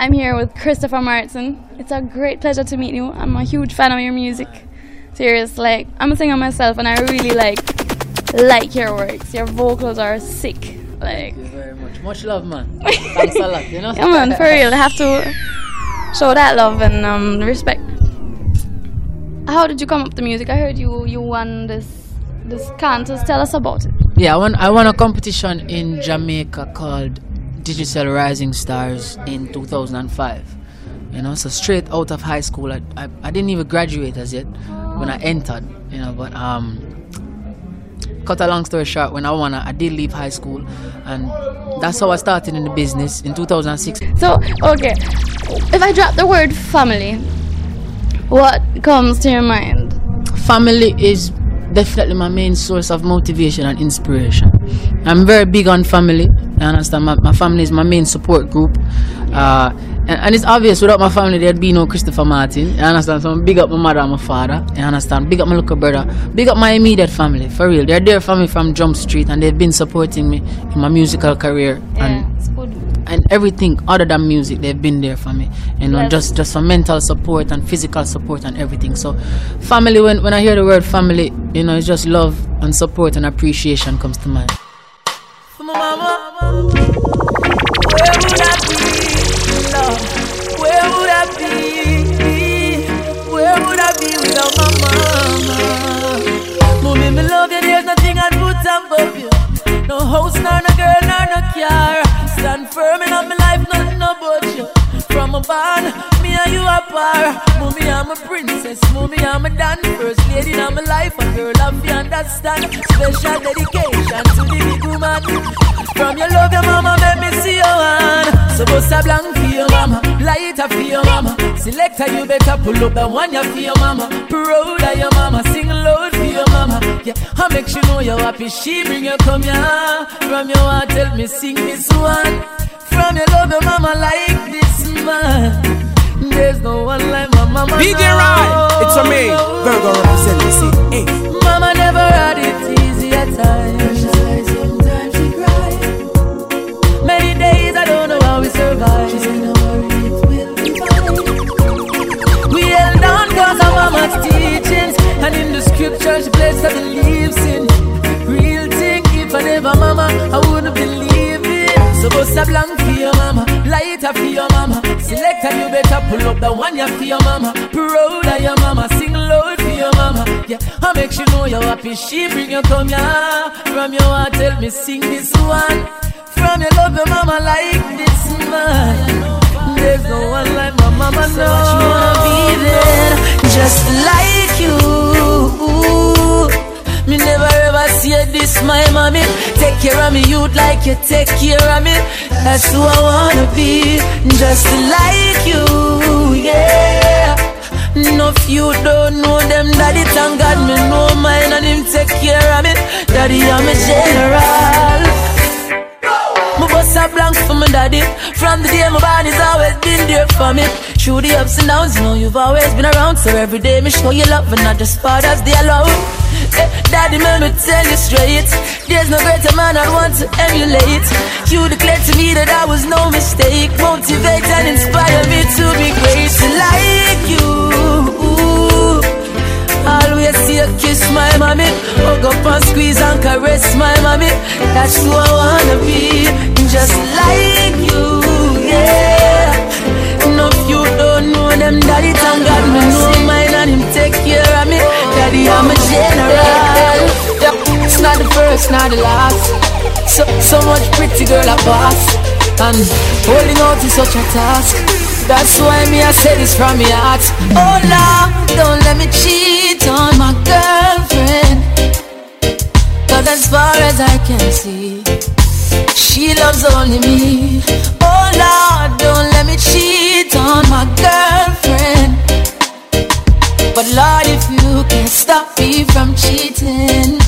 I'm here with Christopher Martin. It's a great pleasure to meet you. I'm a huge fan of your music. Serious, like I'm a singer myself, and I really like like your works. Your vocals are sick. Like Thank you very much. Much love, man. Thanks a lot. You know. yeah, man, for real. I have to show that love and um, respect. How did you come up with the music? I heard you you won this this contest. Tell us about it. Yeah, I won. I won a competition in Jamaica called Digicel Rising Stars in 2005. You know, so straight out of high school, I, I, I didn't even graduate as yet when I entered. You know, but um, cut a long story short, when I won, I did leave high school, and that's how I started in the business in 2006. So okay, if I drop the word family, what comes to your mind? family is definitely my main source of motivation and inspiration. I'm very big on family. I understand? My, my family is my main support group. Uh, and, and it's obvious without my family there'd be no Christopher Martin. I understand? So I'm big up my mother and my father. I understand? Big up my little brother. Big up my immediate family. For real. They're there for me from Jump Street and they've been supporting me in my musical career. And Yeah, good. and everything other than music they've been there for me you know Yes. just just for mental support and physical support and everything so family when when i hear the word family you know it's just love and support and appreciation comes to mind For where would I be, Lord? Where would I be? Where would I be without my mama? Mommy, me love you, there's nothing I'd put above you. No house, nor no girl, nor no car. Stand firm in my life, nothing about you. From a barn, me and you are par. Mommy, I'm a princess. Mommy, I'm a dan first lady in my life. A girl, I'm you understand. Special dedication to the big woman. From your love, your mama, make me see your hand. So bust a blank for your mama, lighter for your mama. Selector, you better pull up the one you for your mama. Proud of your mama, sing loud for your mama. Yeah, I make sure know you're happy. She bring you come here. From your heart, tell me sing this one. From your love, your mama like this There's no one like my mama. DJ no. Ryan, it's a me, Virgo representing. Hey. Mama never had it easy at times. Pull up the one you for your mama. Proud of your mama, sing loud for your mama. Yeah, I make sure know you're happy. She bring you come here. From your heart, tell me sing this one. From your love, your mama like this man. There's no one like my mama. So no. much wanna be there, just like you. Me never ever see this, my mommy. Take care of me, you'd like you take care of me. That's who I wanna be, just like you, yeah. No, you don't know them, daddy, thank God me know mine and him take care of me. Daddy, I'm a general. My bust a blank for my daddy. From the day my body's always been there for me. Through the ups and downs, you know you've always been around. So every day me show you love and not just part of the alone. Daddy, let me tell you straight. There's no greater man I want to emulate. You declared to me that I was no mistake. Motivate and inspire me to be great like you. Always see you kiss my mommy Hug up and squeeze and caress my mommy That's who I wanna be Just like you, yeah No, if you don't know them Daddy, thank God me know mine And him take care of me Daddy, I'm a general It's not the first, not the last So, so much pretty girl I pass And holding out is such a task that's why me I say this from my heart. Oh Lord, don't let me cheat on my girlfriend. Cause as far as I can see, she loves only me. Oh Lord, don't let me cheat on my girlfriend. But Lord, if you can stop me from cheating,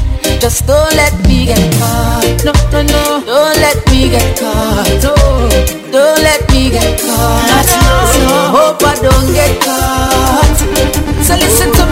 just don't let me get caught. No, no, no, don't let me get caught. No, don't let me get caught. So hope I don't get caught. So listen to me.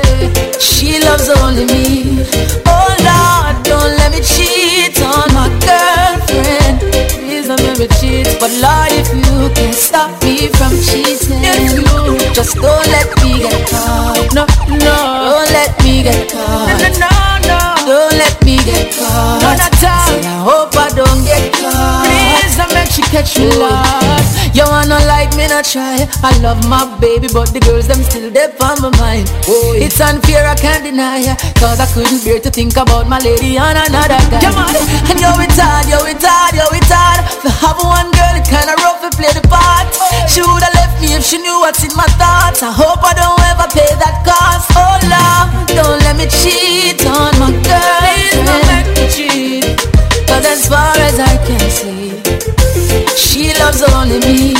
she loves only me. Oh Lord, don't let me cheat on my girlfriend. Please don't let me cheat. But Lord, if you can stop me from cheating, just don't let me get caught. No, no, don't let me get caught. No, no, no, don't let me get caught. No, don't make she catch me, Lord. You wanna like me, not try. I love my baby, but the girls them still dead on my mind. Oh, it's unfair, I can't deny. Cause I couldn't bear to think about my lady on another guy. Come on, and yo, it's hard, yo, it's hard, yo, it's hard. To have one girl, it kinda rough to play the part. She would've left me if she knew what's in my thoughts. I hope I don't ever pay that cost. Oh Lord, don't let me cheat on my girl. Please don't make me cheat. Cause as far as I can see, she loves only me.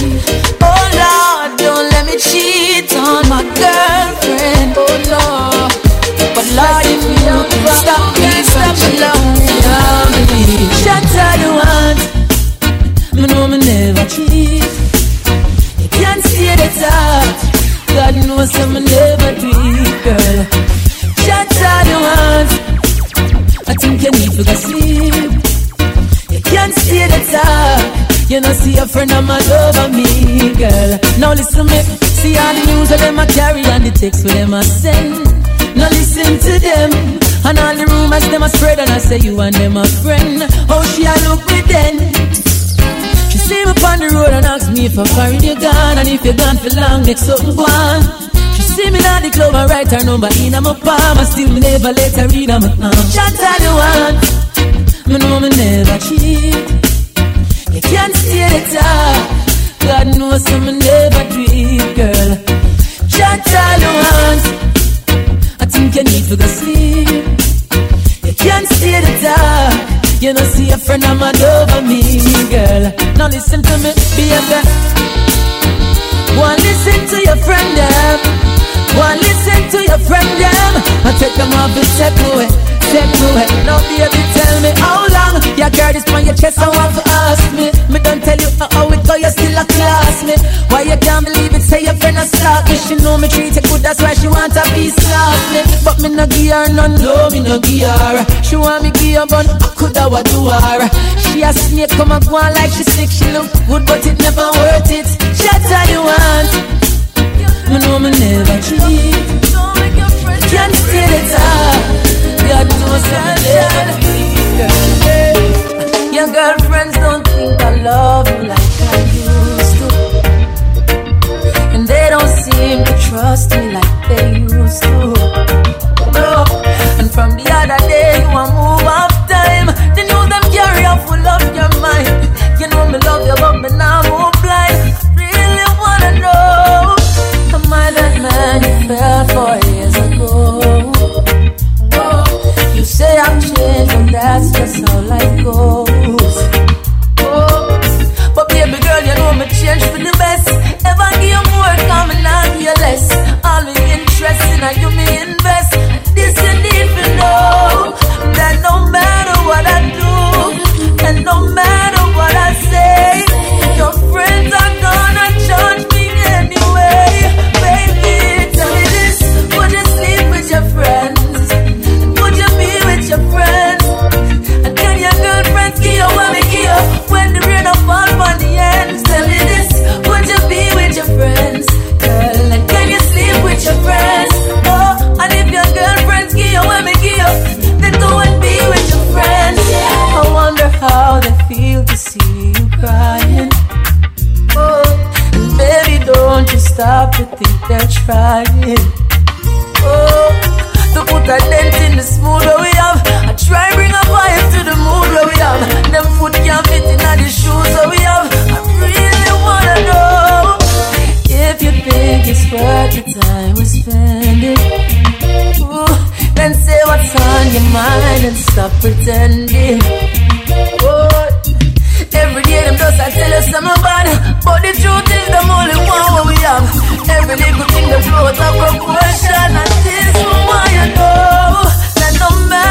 Oh Lord, don't let me cheat on my girlfriend. Oh Lord, but Lord, if you can stop me from cheating, shut all you want. Me know me never cheat. You can't say the talk. God knows I'm never do girl. Shut all you want. I think you need to go sleep. You can't stay the talk. You know, see a friend of mine over me, girl. Now listen me. See all the news that them a carry and the text for them a send. Now listen to them. And all the rumors them a spread and I say you and them a friend. Oh, she a look me then. She see me on the road and ask me if I carried you gone And if you gone for long, next something go on She see me down the club and write her number in my palm I still never let her read my palm Shut all the one, Me know me never cheat You can't stay the talk God knows I'm never it, girl Shut all you want I think you need to go sleep You can't stay the dark you know, see a friend of mine over me, girl. Now listen to me, baby. One listen to your friend them. One listen to your friend them. I take them off and take away, take away. Now baby, tell me how long you carry this on your chest. I want to ask me. Me don't tell you how it go, you still a class me. Why you can't believe it? Say your friend a stalk me. She know me treat it good, that's why she want a piece of me. But me no give her none, no me no give her. She want me give her, but I coulda what do her. She a snake, come and go on like she sick. She look good, but it never worth it. Shut all you want. Me know me never cheat. Can't stay the top. God knows cheat, girl. Your girlfriends don't think I love you like I used to, and they don't seem to trust me like they used to. That's just how life goes. But baby girl, you know me change for the best. Ever give you more, come and not give less. All me interest in, you me invest. This you need to know that no matter what I do, and no matter stop to think they're trying. Oh, to put a dent in the smooth that we have. I try bring a fire to the mood where we have. Them foot can't fit in the shoes that we have. I really wanna know if you think it's worth the time we spend it. Ooh, Then say what's on your mind and stop pretending. Them just I tell us I'm bad, but the truth is the only one what we have. Every little thing that flows up proportion, and this is why you know that no matter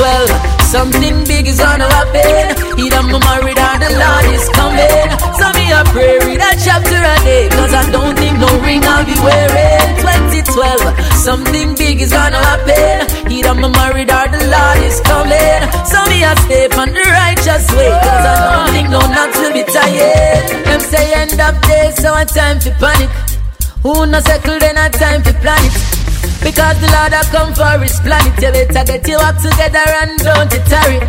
2012. Something big is gonna happen. Either I'm married or the Lord is coming. So me a pray, read a chapter a day. Cause I don't think no ring I'll be wearing. 2012, something big is gonna happen. Either I'm married or the Lord is coming. So me a step on the righteous way. Cause I don't think no knocks will be tired. Them say end of day, so a time for panic. Who no settle, then a time for plan it. Because the Lord have come for his planet You better get your act together and don't you tarry.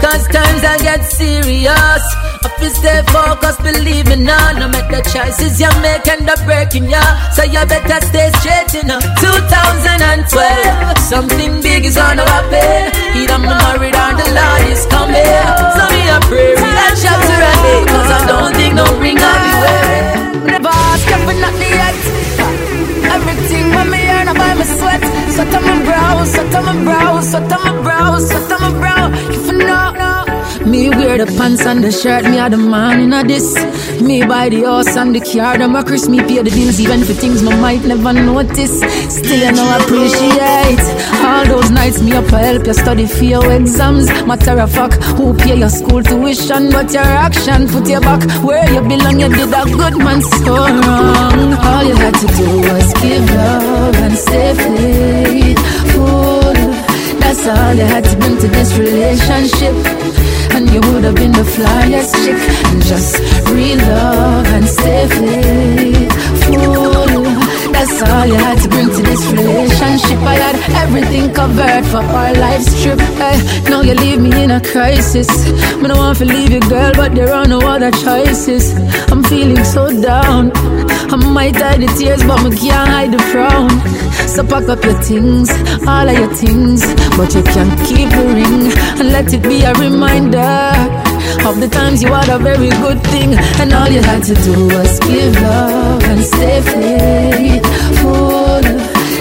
Cause times I get serious. If you stay focused, believe me now No matter the choices you make end up breaking ya So you better stay straight you know. 2012 Something big is gonna happen. Either I'm married or the Lord is coming. So me a pray, read a chapter a Cause I don't think no ring I'll be wearing Never ask if not the yet Everything when me earn, I buy my sweat. Sweat on my brow, sweat on my brow, sweat on my brow, sweat on my brow. If you know, me wear the pants and the shirt, me are the man in a this. Me buy the house and the car, them a Chris, me pay the bills even for things me might never notice. Still you know appreciate all those nights me up to help you study for your exams. Matter of fact, who pay your school tuition, but your action put you back where you belong. You did a good man so wrong. All you had to do was give love and stay faithful. That's all you had to bring to this relationship. And you would have been the flyest chick. And just real love and stay faithful. That's all you had to bring to this relationship. I had everything covered for our life's trip. Hey, now you leave me in a crisis. I don't want to leave you, girl, but there are no other choices. I'm feeling so down. I might hide the tears, but I can't hide the frown. So pack up your things, all of your things, but you can keep the ring and let it be a reminder of the times you had a very good thing, and all you had to do was give love and stay faithful.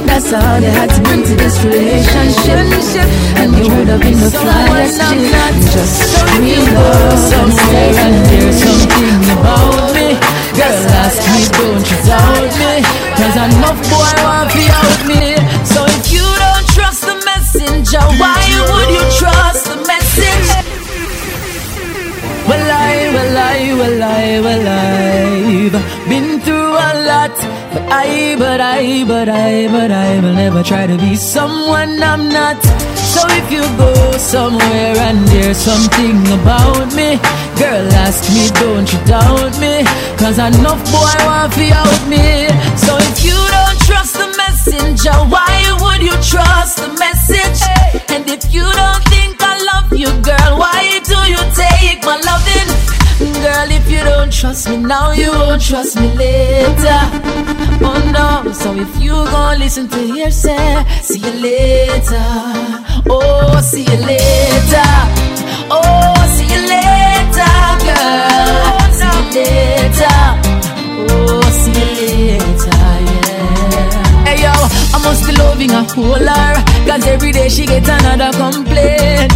That's all you had to bring to this relationship, and you would have been the flyest chick. Just real love and stay and there's something about me. Girl, ask me, don't you doubt me. Cause enough boy want to out me. So if you don't trust the messenger, why Well, I, well, I, well, I, well, I've been through a not. But I, but I, but I, but I will never try to be someone I'm not. So if you go somewhere and there's something about me, girl, ask me, don't you doubt me? Cause enough boy want to out me. So if you don't trust the messenger, why would you trust the message? And if you don't think I love you, girl, why do you take my loving? Girl, if you don't trust me now, you won't trust me later. Oh no, so if you gon' listen to hearsay, see you later. Oh, see you later. Oh, see you later, girl. See you later. Oh, see you later, yeah. Hey yo, I must be loving a whole her Cause every day she get another complaint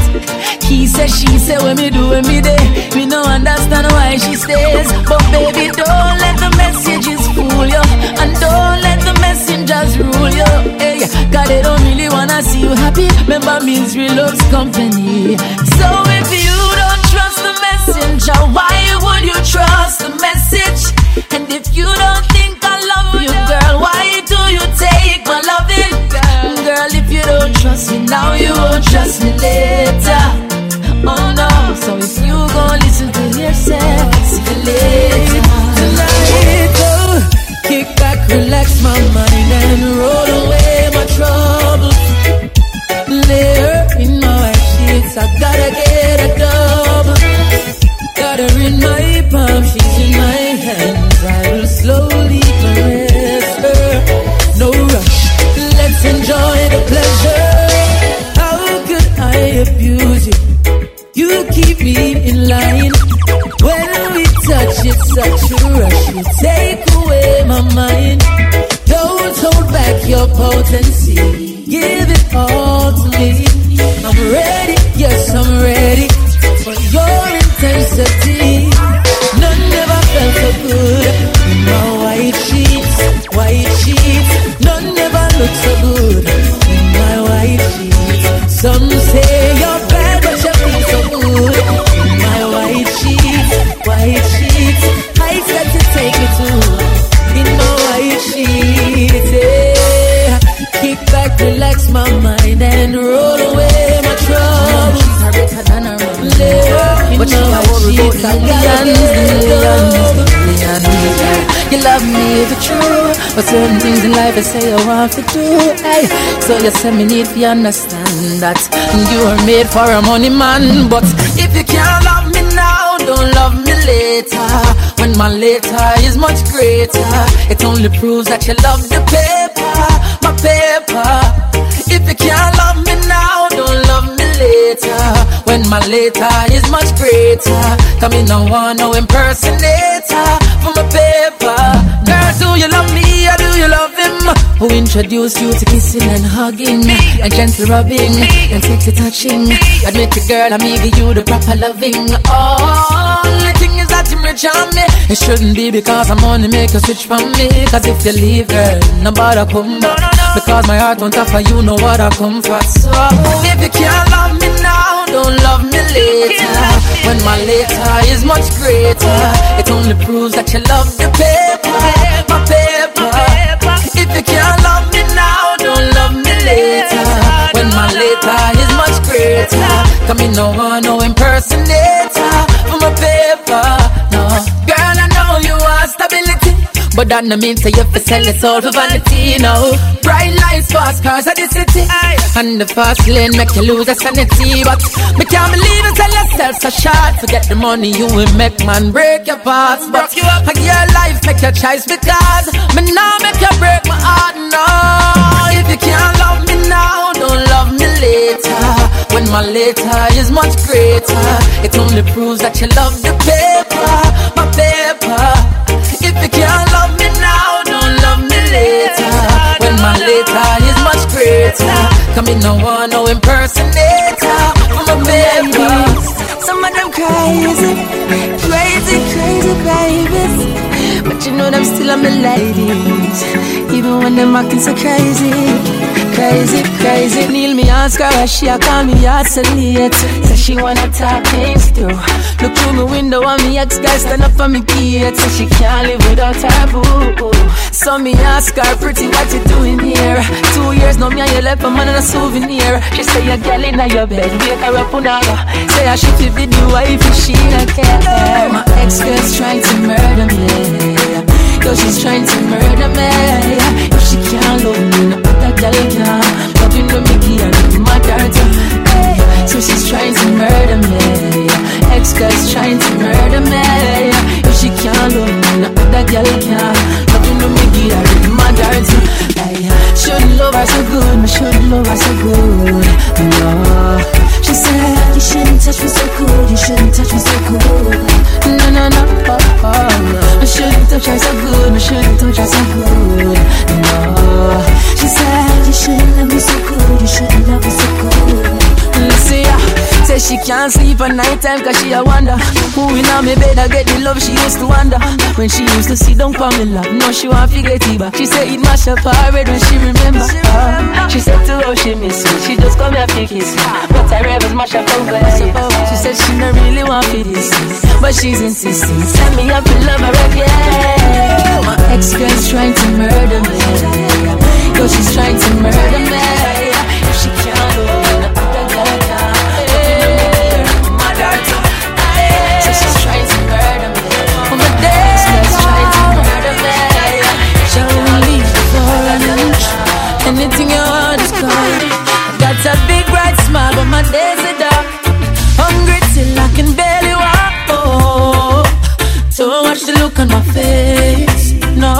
He say, she say, when me do, when me day Me no understand why she stays. But baby, don't let the messages fool you And don't let the messengers rule you Hey, cause they don't really wanna see you happy. Remember, misery loves company. So if you don't trust the messenger Why would you trust the message? And if you don't think I love you, girl Why do you take my loving? Girl, if you don't trust me now You won't trust me later so if you gon' listen to hearsay See you later Tonight, oh, kick back, relax my mind And roll away my troubles. Lay such a rush. You take away my mind. Don't hold back your potency. Give it all to me. I'm ready, yes, I'm ready for your love me if it's true, but certain things in life I say I want to do. Hey, so you say me need to understand that you are made for a money man. But if you can't love me now, don't love me later. When my later is much greater, it only proves that you love the paper, my paper. If you can't love me now, don't love me later. When my later is much greater, come in, no one, no impersonator for my paper. Girl, do you love me or do you love Who introduced you to kissing and hugging and gentle rubbing and sexy touching? Admit it, girl, I'm giving you the proper loving. The thing is that you rich on me. It shouldn't be because I'm only make you switch from me. Cause if you leave, girl, nobody come back. Because my heart won't offer you know what I come for. So if you can't love me now, don't love me later. When my later is much greater, it only proves that you love the paper, my paper. Later is much greater, come in no one, no impersonator for my paper. No, girl, I know you want stability. But that no mean say you fi sell your soul for vanity, no. Bright lights, fast cars at the city And the fast lane make you lose your sanity. But me can't believe you sell yourself so short. Forget the money you will make, man, break your parts. But I give your life, make your choice because Me now make you break my heart, no. If you can't love me now, my later is much greater It only proves that you love the paper, my paper if you can't love me now, don't love me later. When my later is much greater. Come in, no one, no impersonator. You know them still are my ladies. Even when them acting so crazy, crazy, crazy. Neil me ask her why she a call me out so late. So she wanna talk things through. Look through my window and me ex guy stand up for me kids, so she can't live without her boo. So me ask her, pretty, what you doing here? Two years now, me and you left a man and a souvenir. She say you're girl in your bed, wake her up on Say I should be the wife if she don't care. My ex girl's trying to murder me. Yo, she's trying to murder me. If she can't love me, no other girl can. Loving the Mickey and my daughter. Hey, so she's trying to murder me. Ex girl's trying to murder me. If she can't love me, no other girl can. Loving the Mickey and my daughter. Hey, shouldn't love her so good, me shouldn't love her so good. No. She said, You shouldn't touch me so good, you shouldn't touch me so good. No, no, no, oh, no. I shouldn't touch her so good, I shouldn't touch her so good. No. She said, You shouldn't love me so good, you shouldn't love me so good. Listen, yeah. Say she can't sleep at night time cause she a wonder Who in on me bed I get the love she used to wonder When she used to sit down for me love No she want to get it back She say it mash up her head when she remember uh, She said to her she miss me She just come here to kiss me Rebels mash up her head She said she don't really want to this But she's insisting. Send me up to love her again My ex-girl's trying to murder me. Yo, she's trying to murder me my days are dark. Hungry till I can barely walk. Oh, don't watch the look on my face. No,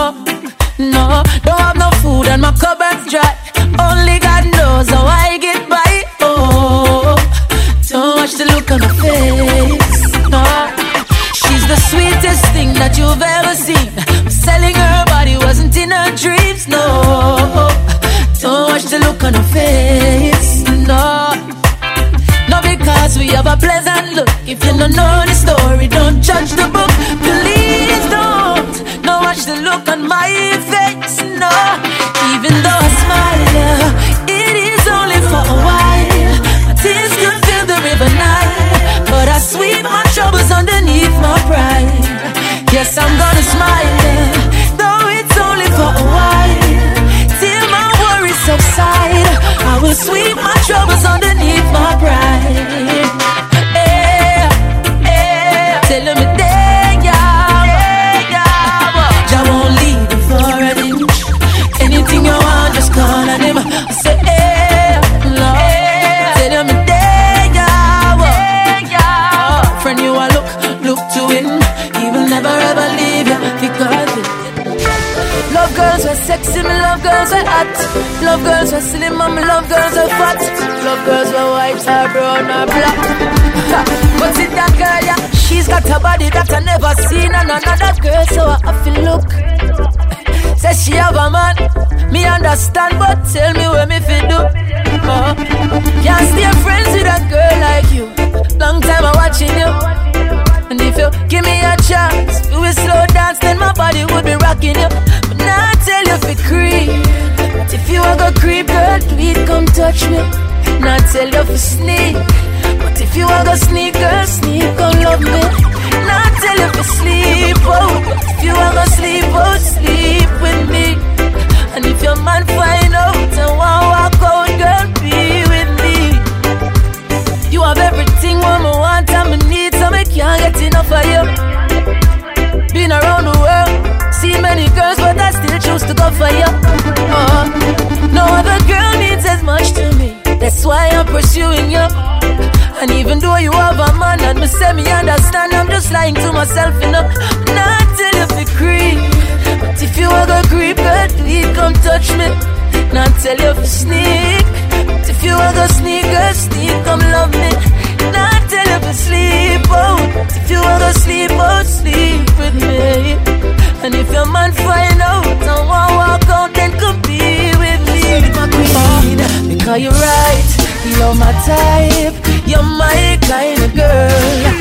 no, don't have no food and my cupboard's dry. Only God knows how I get by. Oh, don't watch the look on my face. No, she's the sweetest thing that you've ever another girl, so I have to look. Say she have a man, me understand, but tell me where me fit do. Uh, can't stay friends with a girl like you. Long time I watching you. And if you give me a chance, do a slow dance, then my body would be rocking you. But now I tell you for creep. But if you want go creep, girl, please come touch me. Now I tell you for sneak. But if you want go sneak, girl, sneak, come love me. Now tell you for sleep, oh. If you want go sleep, oh, sleep with me. And if your man find out and want walk out, girl, be with me. You have everything woman want and me need, so me can't get enough of you. Been around the world, seen many girls, but I still choose to go for you. Uh, no other girl means as much to me. That's why I'm pursuing you. And even though you have a man and me say me understand, I'm just lying to myself, you know. Not tell you for creep, but if you want go creep, girl, please come touch me. Not tell you for sneak, but if you want go sneak, girl, sneak, come love me. Not tell you for sleep, oh, but if you want go sleep, oh, sleep with me. And if your man find out and want walk out, then come be with me, my queen. Because you're right, you're my type, you're my kind of girl.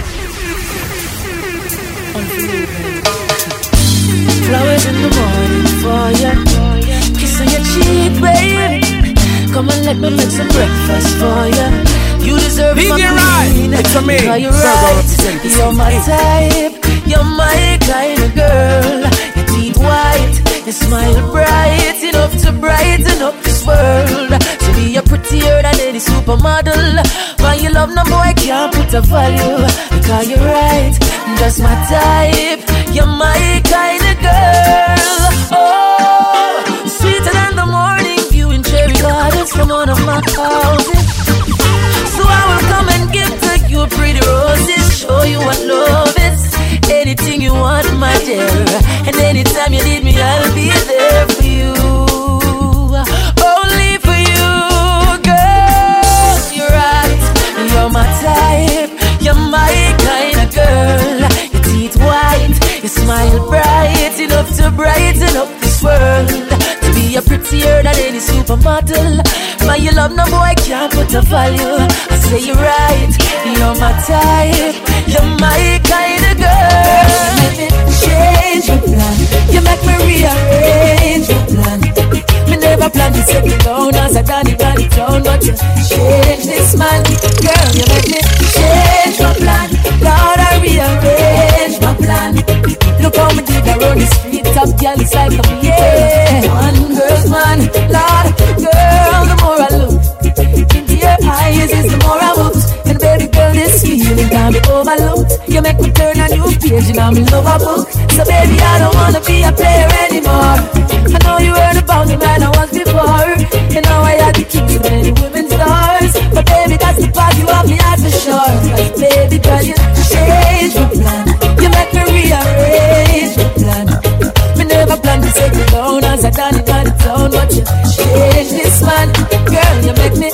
Flowers in the morning for you, kiss on your cheek, baby. Come and let me make some breakfast for you. You deserve DJ my queen. it's for me. Cause you're right. You're my type. You're my kind of girl. Your teeth white, your smile bright enough to brighten up world. So be a prettier than any supermodel. Why you love no boy can't put a value. Because you're right, just my type. You're my kind of girl. Oh, sweeter than the morning view in cherry gardens from one of my houses. So I will come and give to you pretty roses, show you what love is. Anything you want, my dear. And anytime you need me, I'll be there girl. Your teeth white, your smile bright enough to brighten up this world. To be a prettier than any supermodel. My you love no boy can't put a value. I say you're right. You're my type. You're my kind of girl. Make me change your plan. You make me rearrange your plan. Me never plan to take settle down as a Danny Danny town, but you change this man, girl. You make me change my plan. Lord, I rearrange my plan. Look how me did around the street, top girl is like a yeah. One girl's man, Lord, girl, the more I look into your eyes, is the more I would. And baby girl, this feeling can't be overlooked. You make me turn a new page in my love a book. So baby, I don't wanna be a player anymore. I know you heard about the man I was before. And now I had the keys to many women's stars. But baby, that's the part you have me at for sure. Cause baby, girl, you change my plan. You make me rearrange my plan. Me never plan to settle down as I done it on the town, but you change this man, girl. You make me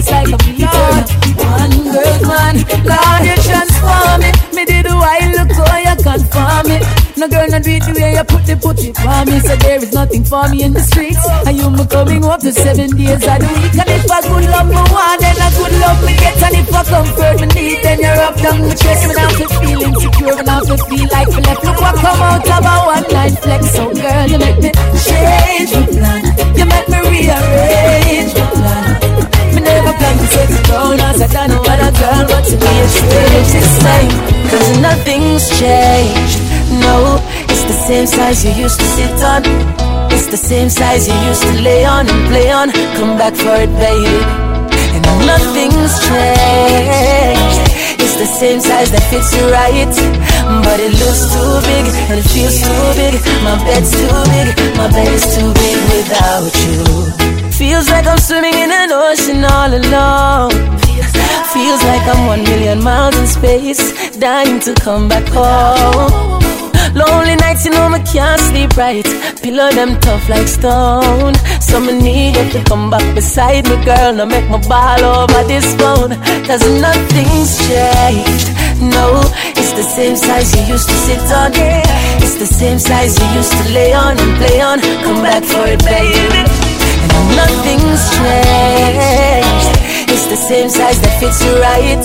is like a beater. One girl man, Lord, you transform me. Me did wild look how you confirm me. No girl, not do it the way you put the put it for me. So there is nothing for me in the streets. And you me coming up to seven days of the week. And if I good love me want, then I good love me get. And if I comfort me need, then you're up down my chest. Not to feel insecure, not to feel like me left. Look what come out of a one night flex. So girl, you make me change my plan. Me it's strange this. Cause nothing's changed. No, it's the same size you used to sit on. It's the same size you used to lay on and play on. Come back for it, baby. And nothing's changed. It's the same size that fits you right. But it looks too big and it feels too big. My bed's too big, my bed is too big without you. Feels like I'm swimming in an ocean all alone. Feels like I'm one million miles in space, dying to come back home. Lonely nights, you know me can't sleep right. Pillow them tough like stone. So me need you to come back beside me, girl. Now make my ball over this phone. Cause nothing's changed. No, it's the same size you used to sit on. It's the same size you used to lay on and play on. Come back for it, baby. And nothing's changed. It's the same size that fits you right.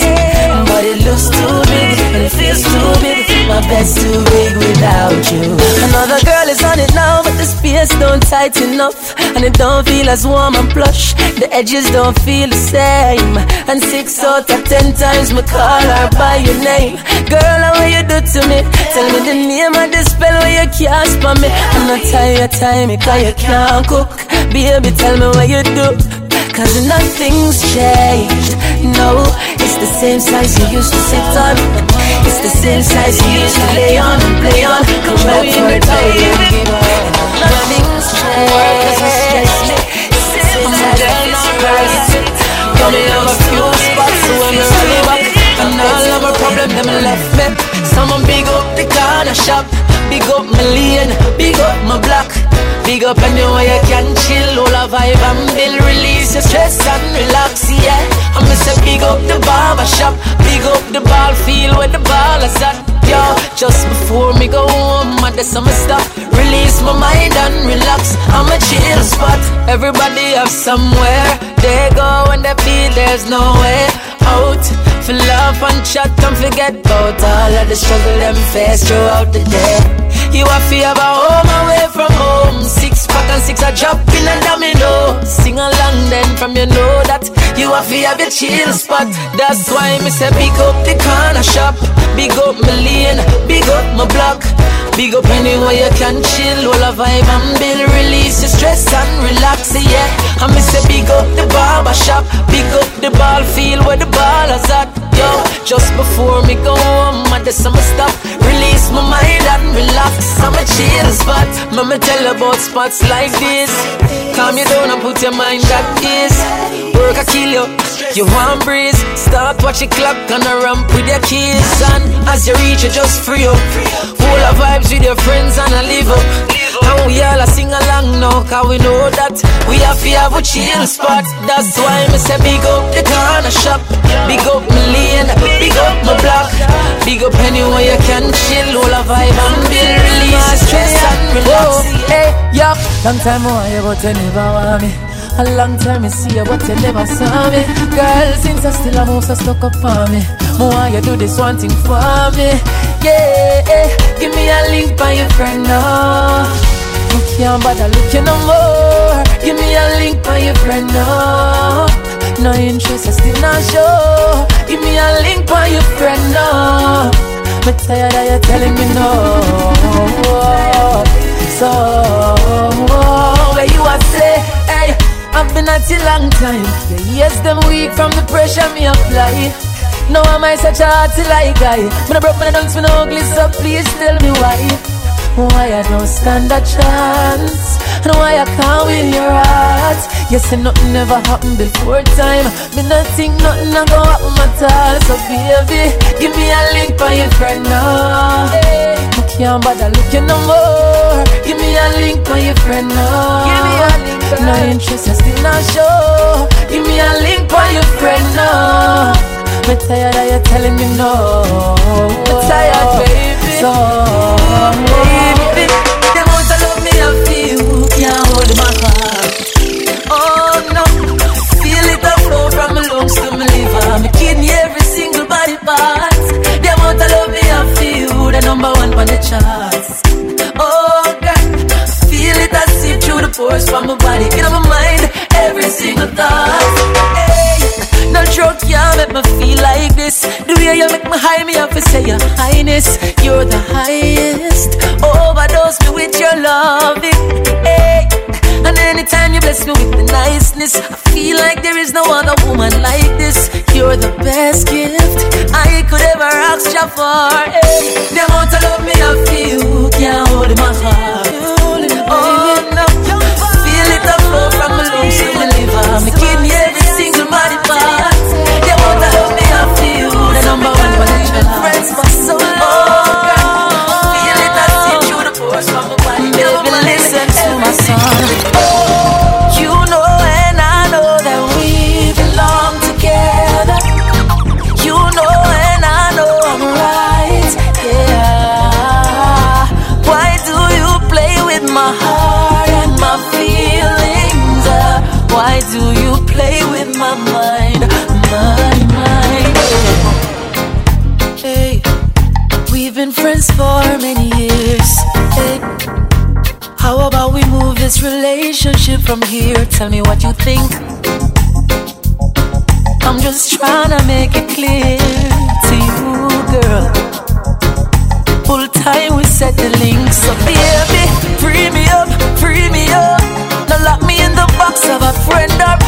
But it looks too big and it feels too big. My bed's too big without you. Another girl is on it now, but the space don't tighten up. And it don't feel as warm and plush. The edges don't feel the same. And six out of ten times me call her by your name. Girl, how you do to me? Tell me the name of the spell where you cast for me. I'm not tired your time because you can't cook. Baby, tell me what you do. Cause nothing's changed. No, it's the same size you used to sit on. It's the same size you used to lay on play on. Come back for it, baby. Nothing's changed. It's the same size you right. Got me on my problem them left me. Someone big up the corner shop, big up my lane, big up my block. Big up anywhere you can chill, all a vibe and build, your stress and relax, yeah. I'm to say big up the barber shop, big up the ball field where the ball is at, yo. Just before me go home, I do some stuff, release my mind and relax. I'm a chill spot. Everybody have somewhere they go when they feel there's no way out. For love and chat, don't forget about all of the struggle them face throughout the day. You have to have a home away from home. Six pack and six a drop in a domino. Sing along then from you know that you have to have your chill spot. That's why me say big up the corner shop. Big up my lane, big up my block. Big up anywhere you can chill, all a vibe and build, release your stress and relax, yeah. I me say big up the barber shop, big up the ball field where the ball is at, yo. Just before me go home, I just I'ma release my mind and relax. I'ma chill spot, Mama tell about spots like this. Calm you down and put your mind at ease. Work I kill you, you want breeze. Start watch your clock on the ramp with your keys, and as you reach, you just free up. Full of vibes with your friends and I live up. And we all a sing along now, cause we know that we have to have a chill spot. That's why me say big up the corner shop, big up my lane, big up my block, big up anywhere you can chill, all a vibe and build, release stress and relax. Oh, hey, yo, long time I want you, but you never want me. A long time I see you, but you never saw me. Girl, since I still am also stuck up on me. More you do this one thing for me. Yeah, eh. give me a link by your friend now. You can't bother looking no more. Give me a link by your friend now. No interest, I still not sure. Give me a link by your friend now. Me tired of you telling me no. So where you are say, hey, I've been at you long time. Yeah, yes, them weak from the pressure me apply. No, am I such a hearty like guy? When I broke my dunks, me no ugly, so please tell me why. Why I don't stand a chance? And why I can't win your heart? You say nothing never happened before time. Me not think nothing a go happen at all So baby, give me a link by your friend now. I can't bother looking no more. Give me a link by your friend now. Give me a link No interest, I still not sure. Give me a link by your friend now. Me tired of you telling me no. Me tired, baby. So, baby, the amount of love me I feel can't hold my heart. Oh no, feel it a flow from my lungs to my liver, me kidney every single body part. The amount of love me feel, the number one on the charts. Oh God, feel it seep through the pores from my body, my mind, every single thought. Hey. No drug can't make me feel like this. Way you make me high, me have to say your highness. You're the highest. Overdose me with your loving. Hey. And anytime you bless me with the niceness, I feel like there is no other woman like this. You're the best gift I could ever ask you for. Eh. Hey. The this relationship from here? Tell me what you think. I'm just trying to make it clear to you, girl. Full time we set the links. So baby, free me up, free me up. Now lock me in the box of a friend or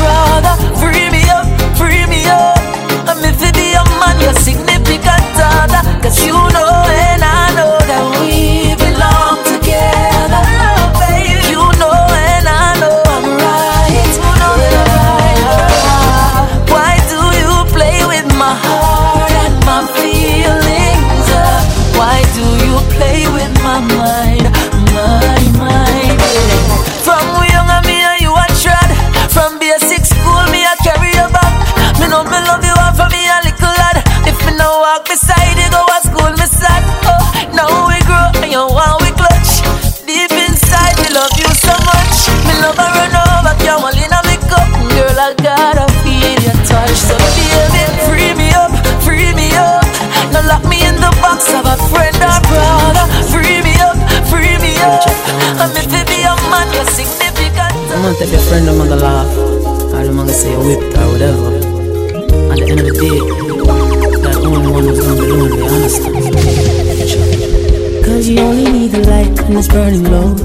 it's burning low.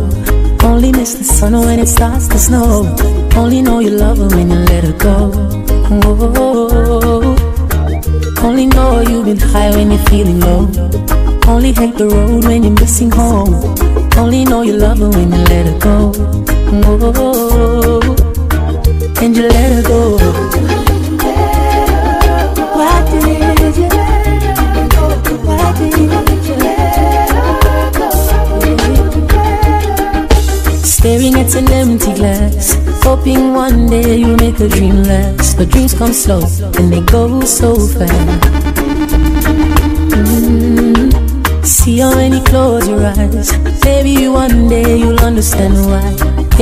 Only miss the sun when it starts to snow. Only know you love her when you let her go. Whoa. Only know you've been high when you're feeling low. Only hate the road when you're missing home. Only know you love her when you let her go. Whoa. And you let her go. Staring at an empty glass, hoping one day you'll make a dream last. But dreams come slow and they go so fast. Mm. See how you close your eyes, maybe one day you'll understand why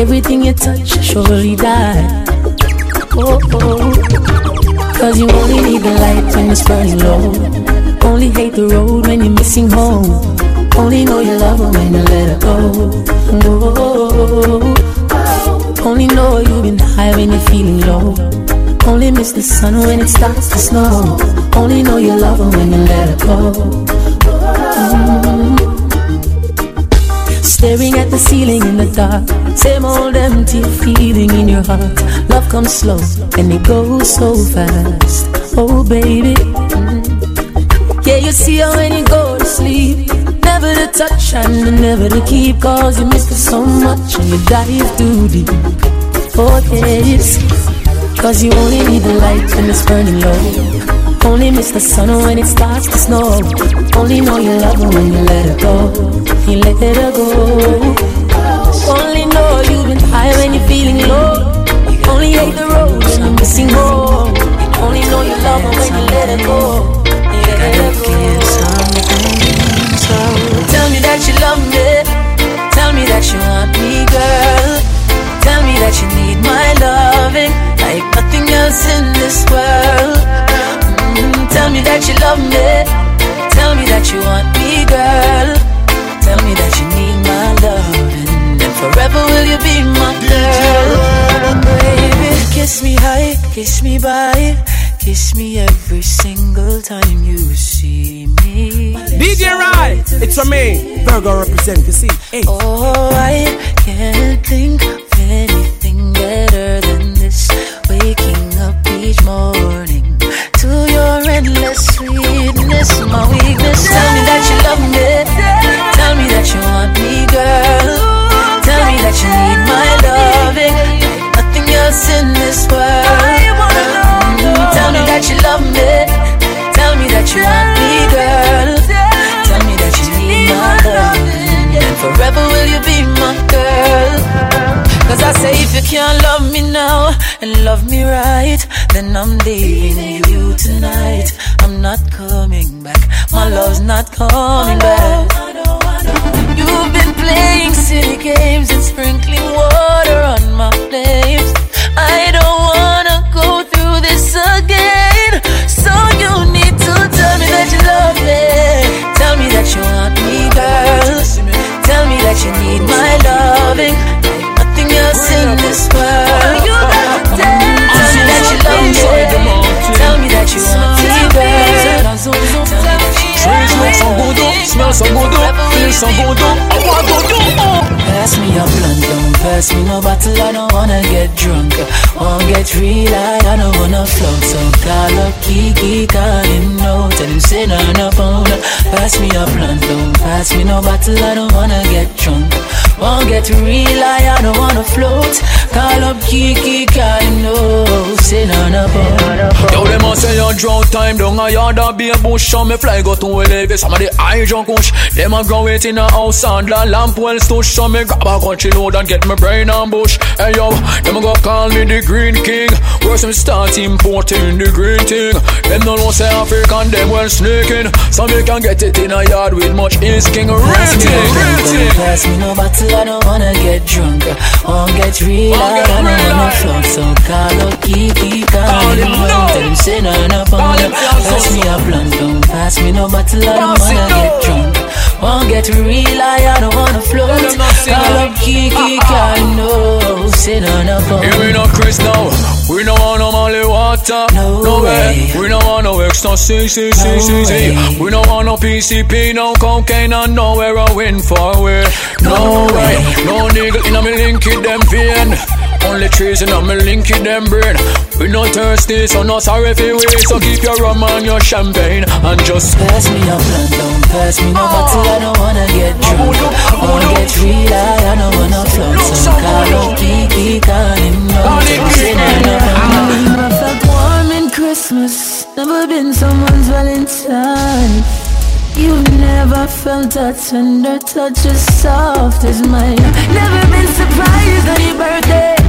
everything you touch surely die. Oh, oh. Cause you only need the light when it's burning low. Only hate the road when you're missing home. Only know you love her when you let her go. Oh, only know you've been high when you're feeling low. Only miss the sun when it starts to snow. Only know you love her when you let her go. Staring at the ceiling in the dark. Same old empty feeling in your heart. Love comes slow and it goes so fast. Oh, baby. Yeah, you see her when you go to sleep. Never to touch and never to keep. Cause you miss her so much and you dive too deep. Oh, yes. Cause you only need the light when it's burning low. Only miss the sun when it starts to snow. Only know you love her when you let her go. You let her go. Only know you've been high when you're feeling low. You only hate the road when you're missing home. You only know you love her when you let her go. You let her go. Tell me that you love me. Tell me that you want me, girl. Tell me that you need my loving like nothing else in this world. Mm, tell me that you love me. Tell me that you want me, girl. Tell me that you need my loving. And forever will you be my girl. Baby, kiss me high, kiss me by. Kiss me every single time you see me. DJ Rye, it's for me. Virgo represent, you see. Hey. Oh, I can't think I say if you can't love me now and love me right, then I'm leaving you tonight. I'm not coming back. My love's not coming back. You've been playing silly games and sprinkling water on my flames. I don't wanna go through this again. So you need to tell me that you love me. Tell me that you want me, girl. Tell me that you need my loving. Like in this world. Tell me that you love me. Tell me that you want me, girl. Tell me that you Smell some good, smell some good, feel some good, I want to do. Pass me a blunt, don't pass me no bottle. I don't wanna get drunk. Won't get real high, I don't wanna float. So call up Kiki, call him no. Tell him say no, no phone. Pass me a blunt, don't pass me no bottle. I don't wanna get drunk. Won't get real I don't wanna float. Call up Kiki, him no. Say no, no phone. Yo, them a say you drought time down a yard a be a bush So me fly go to elevate some of the high junk kush Them a grow it in a house and the lamp well stush So me grab a country load and get my brain on bush Hey yo, them a go call me the green king Where some start importing the green thing Them no know say African, them well sneaking So me can get it in a yard with much insking Real Pass me thing, real thing pass me no bottle. I don't wanna get drunk. Won't get real. Won't I get don't real, wanna I- float. So call up Kiki, Call him no. Tell him say no, phone. him Pass me a blunt, don't pass me no bottle. I don't Pass it, wanna get drunk. Won't get real. I I don't wanna float. Tell him not say Call no. up Kiki, ah, ah, ah. call him no. Sit on a phone. Yeah, we no Chris now. We no want no Molly water. No, no way. way. We no want no ecstasy, see, see, No see, see. We no want no PCP, no cocaine, and no heroin for we. No No way. way. No nigga in a me link it them vein. Only trees in a me link it them brain. We no thirsty, so no sorry for we. So keep your rum and your champagne and just Pass me a blunt, don't pass me no bottle. I don't wanna get drunk. I wanna get real high, I don't wanna float. Some call up Kiki, call him no. Sit on a phone. Never felt warm in Christmas. Never been someone's Valentine. You've never felt a tender touch as soft as mine. Never been surprised on your birthday.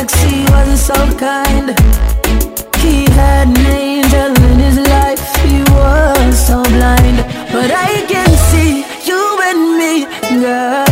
Your wasn't so kind. He had an angel in his life. He was so blind. But I can see you and me, girl.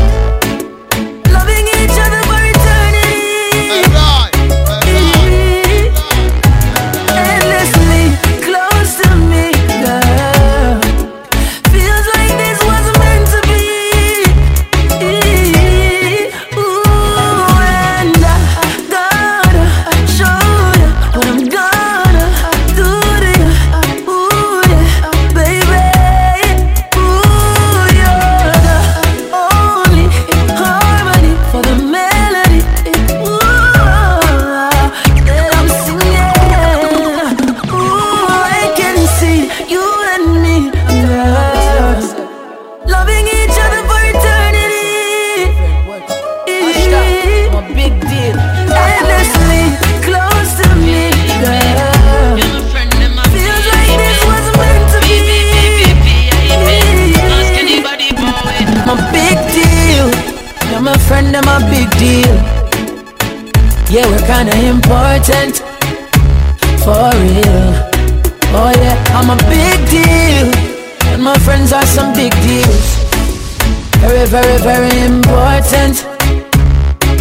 And me, girl, loving each other for eternity. I'm a big deal. Endlessly close to me, girl. Feels like this was meant to be. I'm a big deal. You're my friend, I'm a big deal. Yeah, we're kinda important. For real. Oh yeah, I'm a big deal. And my friends are some big deals. Very, very, very important.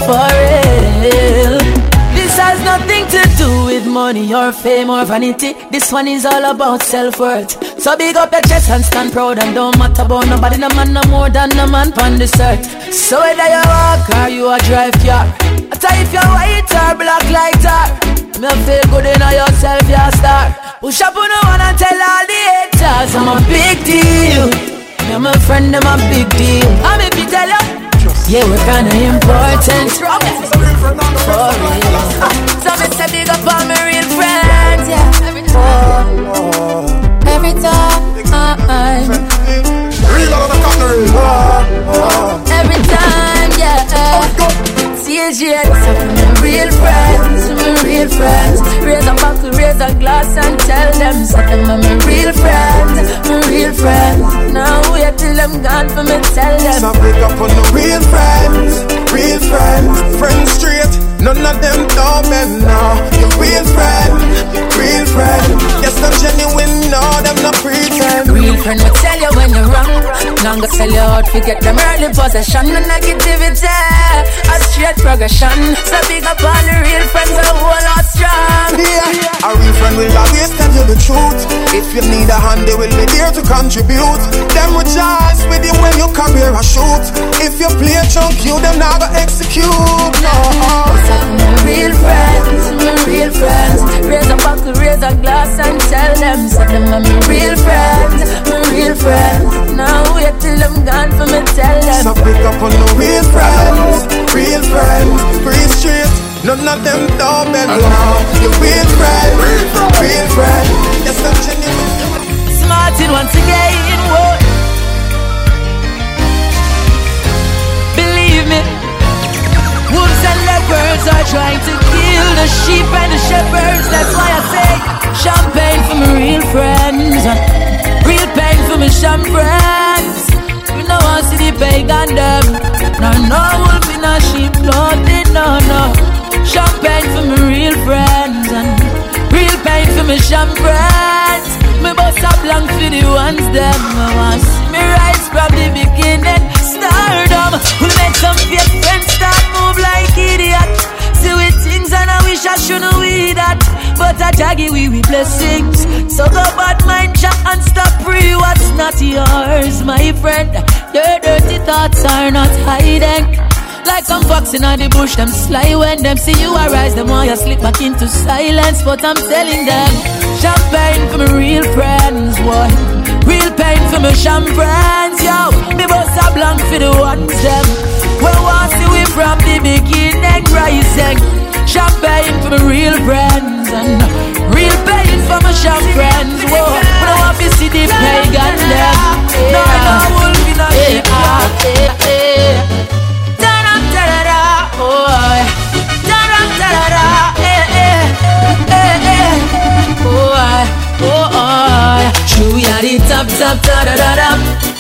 For real. This has nothing to do with money or fame or vanity. This one is all about self worth. So big up your chest and stand proud and don't matter about nobody. No man no more than no man on this earth. So whether you walk or you a drive car, I tell if you're white or black like tar. Me feel good in yourself, you're a star. Push up on the one and tell all the haters I'm a big deal. You're my friend, I'm a big deal. I'm you tell you. Yeah, we're kinda important. For real. So me say big up all my real friends, yeah. Every time. Every time. Every time, yeah. CJ, so my real friends, my real friends. Raise a buckle, raise a glass and tell them, so them are my real friends, my real friends. Now wait till them gone for me, tell them. So pick up on the real friends, real friends, friends straight. None of them don't bend now. Your real friend, real friend. Yes, I'm genuine, no, them not pretend. Real friend will tell you when you're wrong. Long go sell you out, forget them early possession and negativity. A straight progression. So big up all the real friends, a whole lot strong. Yeah, a real friend will always tell you the truth. If you need a hand, they will be there to contribute. Them charge with you when you come here a shoot. If you play a chunk, you them not go execute. No. My real friends, my real friends. Raise a buckle, raise a glass and tell them. So them are my real friends, my real friends. Now wait till them gone for me, tell them. So pick up on the real friends, real friends, real straight. None of them bend now. Your real friend, real friend. Yes, I'm genuine. Smarted once again, whoa. Believe me, wolves and leopards are trying to kill the sheep and the shepherds. That's why I say champagne for my real friends, pain for my sham friends. We no want see the pagan them. No, no wolf in a sheep clothing, no, no. Champagne for my real friends and real pain for my sham friends. Me bust up long for the ones them I want see me rise from the beginning. Stardom will make some fake friends start move like idiot. See we things and I wish I shouldn't we that, but I jaggy we we blessings. So go bad mind chat and stop free what's not yours, my friend. Your dirty thoughts are not hiding. Like I'm foxing on the bush, them sly when them see you arise. Them want you slip back into silence, but I'm telling them, champagne for my real friends, boy. Real pain for my champagnes, yo. Me bust a blank for the ones them. Well, see we from the beginning, rising. Champagne for my real friends and real pain for my champagnes, whoa. But I want to see the pagan them. No, no, wolf in a sheep, yeah. Da-da, da-da-da, oh, da-da, da-da-da, eh, eh, eh, eh. Oh, I, oh, I. True, we are the top, top, da da da da.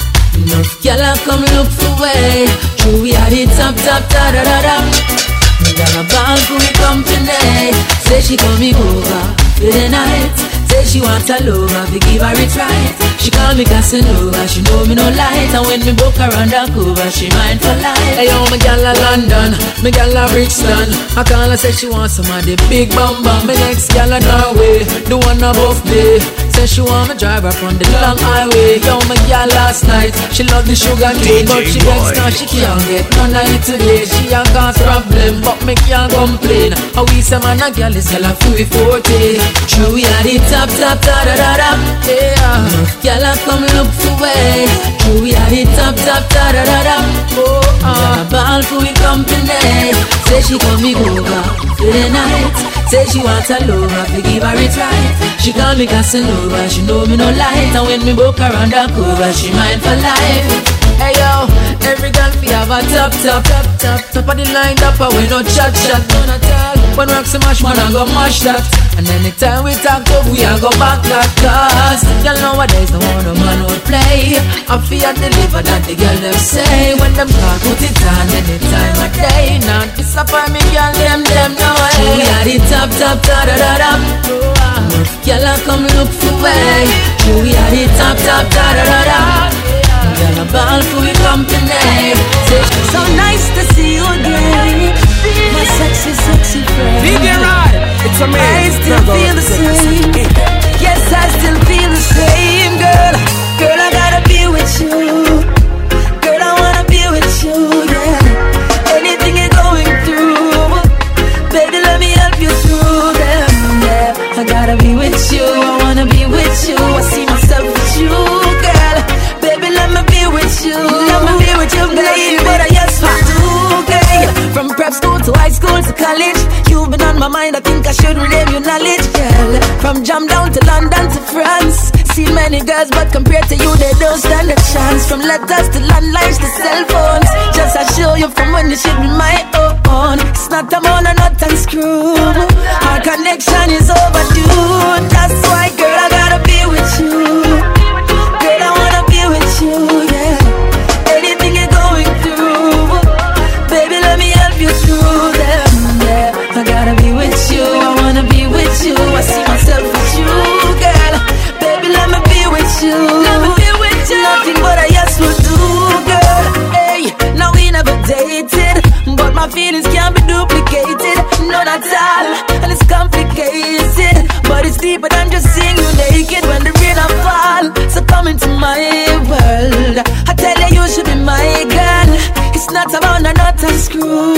Enough gyal a come look for way. True, we are the top, top, da da da da. Me got a ball for company. Say she coming over for the night. Say she want a lover, we give her it right. She call me Casanova, she know me no light. And when me book her undercover, she mine for life. Hey yo, me gal a London, me gal a Brixton. I call her say she want some of the big bum bum. Me next gal a Norway, the one above me. Say she want me drive her from the long highway. Yo, me gal last night, she love the sugar cane, but she gets now she can't get none of it today. She a cause problem, but me can't complain. How we say man a gal is gal a free forte. True, we are the top, top, da da da da. Yeah, gal a come look for way. We are the top, top, da da da da. Oh, uh, ball for we company. Say she coming over for the night. Say she want a lover, we give her it right. She call me Casanova, she know me no light. And when me book her undercover, she mine for life. Hey yo, every girl fi have a top top top top top of the line and we no chat chat none at all. When rock so much man I go mash that, and anytime we talk up we a go back that cause y'all nowadays no want no man will play. I fear deliver that the girl them say when them talk put it on any time of day. Now disappoint me girl them them no way. We are the top top da da da da. Girl I come look for way. We are the top top da da da da. Girl, a ball for your company. So nice to see you again. My sexy, sexy friend. DJ Rod, it's a I still feel the same. Yes, I still feel the same, girl. College, you've been on my mind. I think I should rename your knowledge, girl. From jam down to London to France. Seen many girls, but compared to you, they don't stand a chance. From letters to landlines to cell phones. Just I show you from when you should be my own. It's not a man or not unscrew. Our connection is overdue. That's why, girl, I gotta nut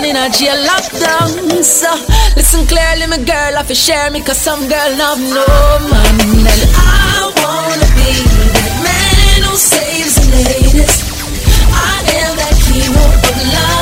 man in a jail lockdown. So listen clearly, my girl, I you share me, cause some girl have no man. And I wanna be that man who saves the ladies. I am that hero of love.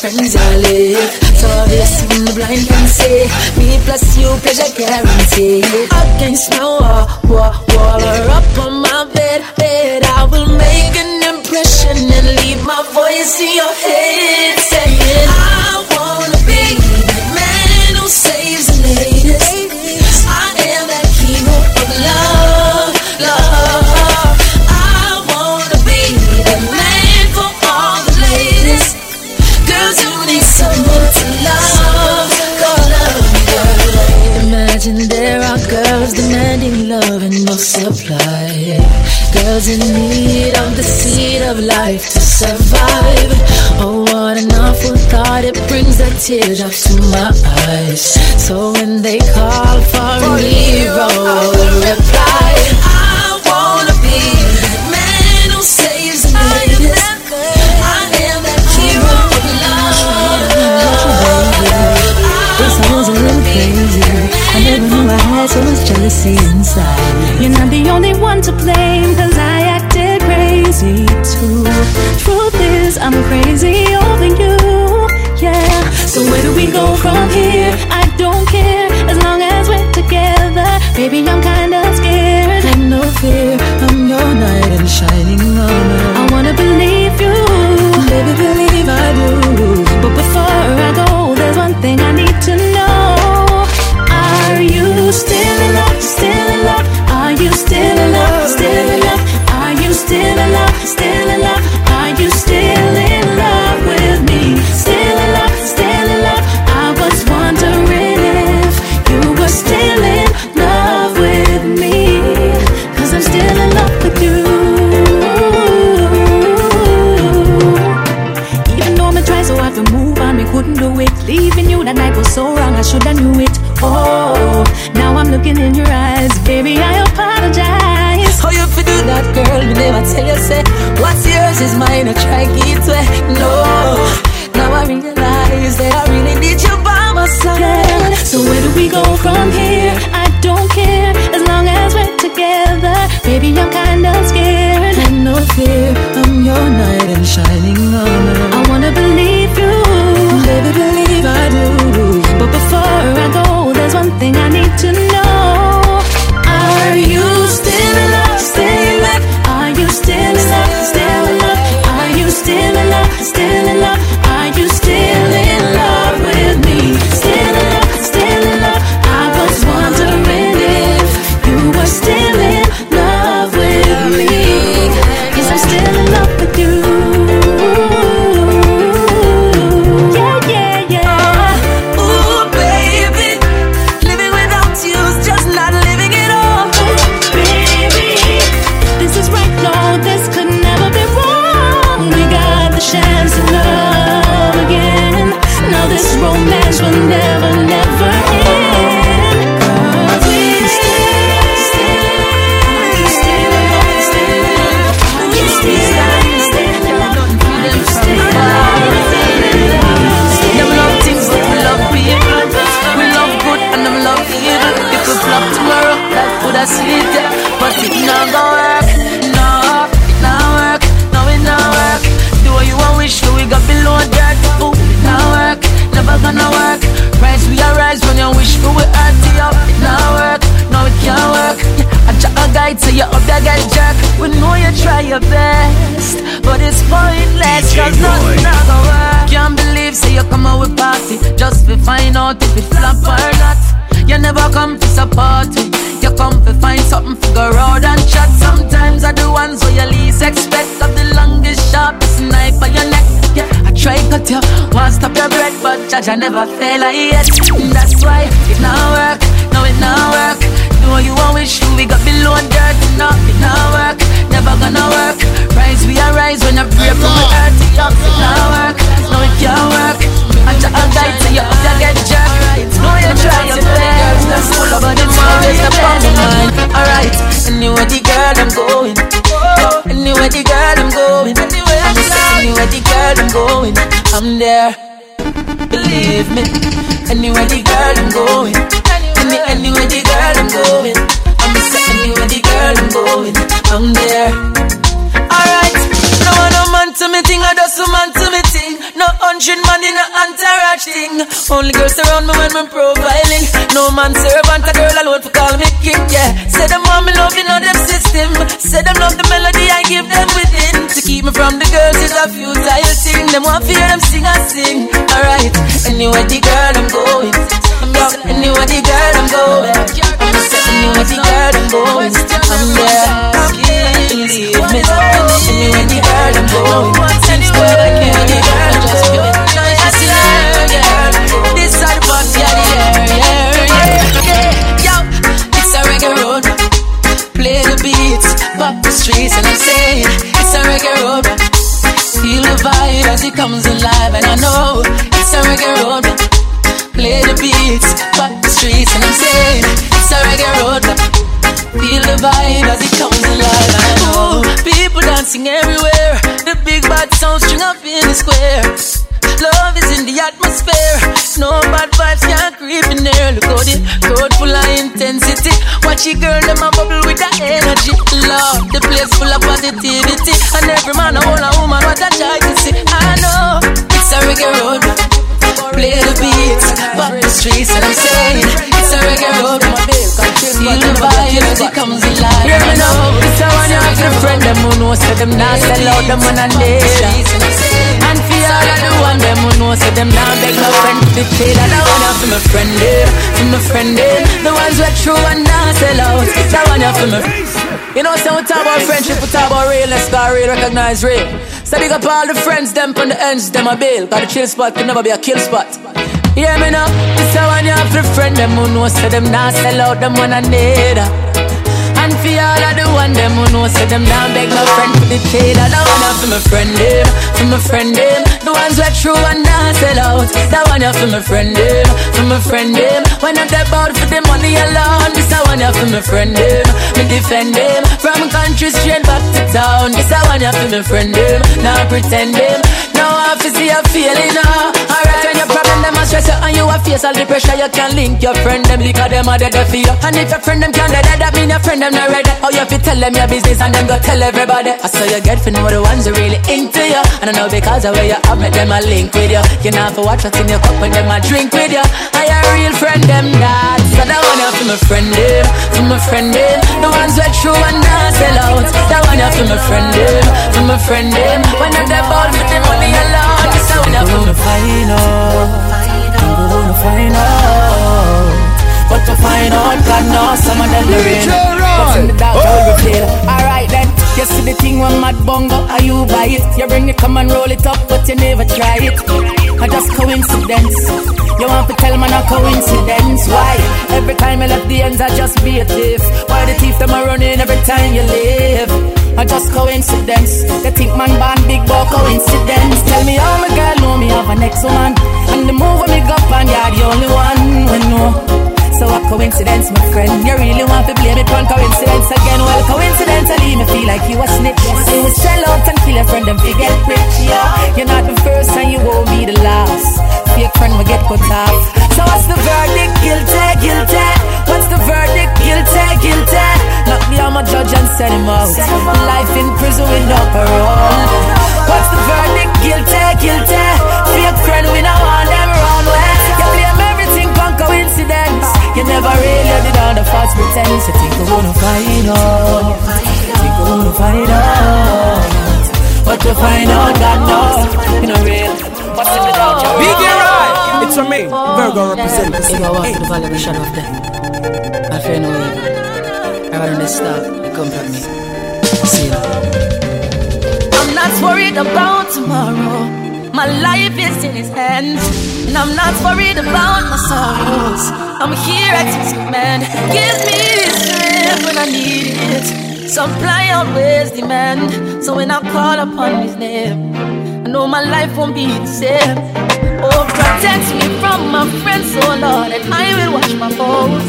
friends are live. So this even the blind can see. Me plus you, pleasure guarantee. Against my wall, wall, wall, or up on my bed, bed. I will make an impression and leave my voice in your head. supply. Girls in need of the seed of life to survive. Oh, what an awful thought it brings the teardrops to my eyes. So when they call for a hero, I will reply. I wanna be that man who saves the night. I never jealousy inside. You're not the only one to blame, cause I acted crazy too. Truth is, I'm crazy over you, yeah. So where do we go from here? I don't care, as long as we're together. Baby, I'm kinda scared. Have no fear, I'm your knight and shining armor. Find out if it flop or not. You never come to support me. You come to find something, figure out and chat. Sometimes I do the ones where you least expect of the longest, sharpest knife on your neck. Yeah, I try to cut you, want stop your breath, but judge I never fail I yet. That's why it not work, no it not work. Do you want, wish you we got below dirt, no it not work, never gonna work. Rise we arise when I pray from the earth, up, it not work, no it can't work. I try a guide to you, up you get jerked. No you try your best, that's full of it's always the on my mind. Alright, anywhere the girl I'm going, anywhere the girl I'm going, I'm anywhere the girl I'm going, I'm there. Believe me, anywhere the girl I'm going, any anywhere the girl I'm going, I'm anywhere the girl I'm going, I'm there. Alright, no one no man to me thing, I just a man to me. No hundred man in a entourage thing. Only girls around me when I'm profiling. No man servant, a girl alone for call me king, yeah. Say them want me love, you them system. Say them love the melody I give them within. To keep me from the girls is a futile thing. Them want fear them sing I sing. Alright, anywhere the girl I'm going. Anywhere the girl I'm going. I'm the girl I'm going. I'm there. Believe me. Anywhere the girl I'm going. Anywhere the girl I'm going. Beats, pop the streets, and I'm saying it's a reggae road. Feel the vibe as it comes alive, and I know it's a reggae road. Play the beats, pop the streets, and I'm saying it's a reggae road. Feel the vibe as it comes alive, and I know people dancing everywhere. The big bad sound string up in the square. Love is in the atmosphere. No bad vibes can't creep in there. Look how the road full of intensity. Watch your girl, them a bubble with that energy. Love, the place full of positivity. And every man, a whole a woman, what I try to see. I know it's a reggae road. Play the beats, pop the streets, and I'm saying it's a reggae road. Feel the vibe as it comes alive. Hear me now, it's a one you have to friend them who know, say them not sell out them when I need. And for all of the one them who know, say them not beg no friend to pay. That I want for my friend them, for my friend them. The ones who are true and not sell out. That one for me. You know, so we talk about friendship, we talk about realness, got real, recognize real. So big up all the friends, them on the ends, them a bail. Cause the chill spot can never be a kill spot. Hear me now, it's a one you have to friend them who know, say them not sell out, them one I need. And for all of the one them who know, say them not beg no friend for the trade. I don't want for my friend them, for my friend them. The ones are true and not sell out. That one you for my friend them, for my friend them. When I'm that bout for the money alone, this I want you for my friend them. Me defend him from country straight back to town. This I want you for my friend them. Now pretend them. Now I have to see you feeling now. Stress you and you a face all the pressure, you can link your friend them because them are dead for you. And if your friend them can't dead, that mean your friend them not ready. How you have to tell them your business and then go tell everybody. I saw you get for know the ones who really into you. And I know because of where you have, make them a link with you. You know for watch what's in your cup when them a drink with you. I a real friend them that. So that one you for my friend them, for my friend them. The ones are true and not sell out. That one you for my friend them, for my friend them. When them they ball for the money alone, this one you for my find gonna find out. But to find out, God knows some of them the rain. But in the dark, I will reveal. Alright then, you see the thing when mad bongo, are you buy it? You bring it, come and roll it up, but you never try it. I just coincidence. You want to tell me not coincidence? Why? Every time I left the ends, I just be a thief. Why the thief them are running every time you leave? I just coincidence. They think man born big boy coincidence. Tell me how my girl know me have an ex woman, and the move when me go on, you're the only one know. So a coincidence, my friend. You really want to blame it on coincidence again? Well, coincidentally, me feel like you a snitch. You will sell out and kill a friend and forget rich. Yeah, you're not the first and you won't be the last. Fake friend will get cut off. So what's the verdict? Guilty, guilty. What's the verdict? Guilty, guilty. Knock me on my judge and send him out. Life in prison with no parole. What's the verdict? Guilty, guilty. Fake friend, we know all them You never really did all the false pretense. You think we're gonna find out. You think we're gonna find out. But to find out, God knows. You know real. What's in the doubt? Big right. It's from me. Virgo represent the If I walk to the valley of the shadow of death, I fear no evil. I rather stop, they comfort me. See you. I'm not worried about tomorrow. My life is in his hands. And I'm not worried about my sorrows. I'm here at his command. Give me strength when I need it. Supply always demand. So when I call upon his name, I know my life won't be the same. Oh, protect me from my friends, oh Lord, and I will watch my foes.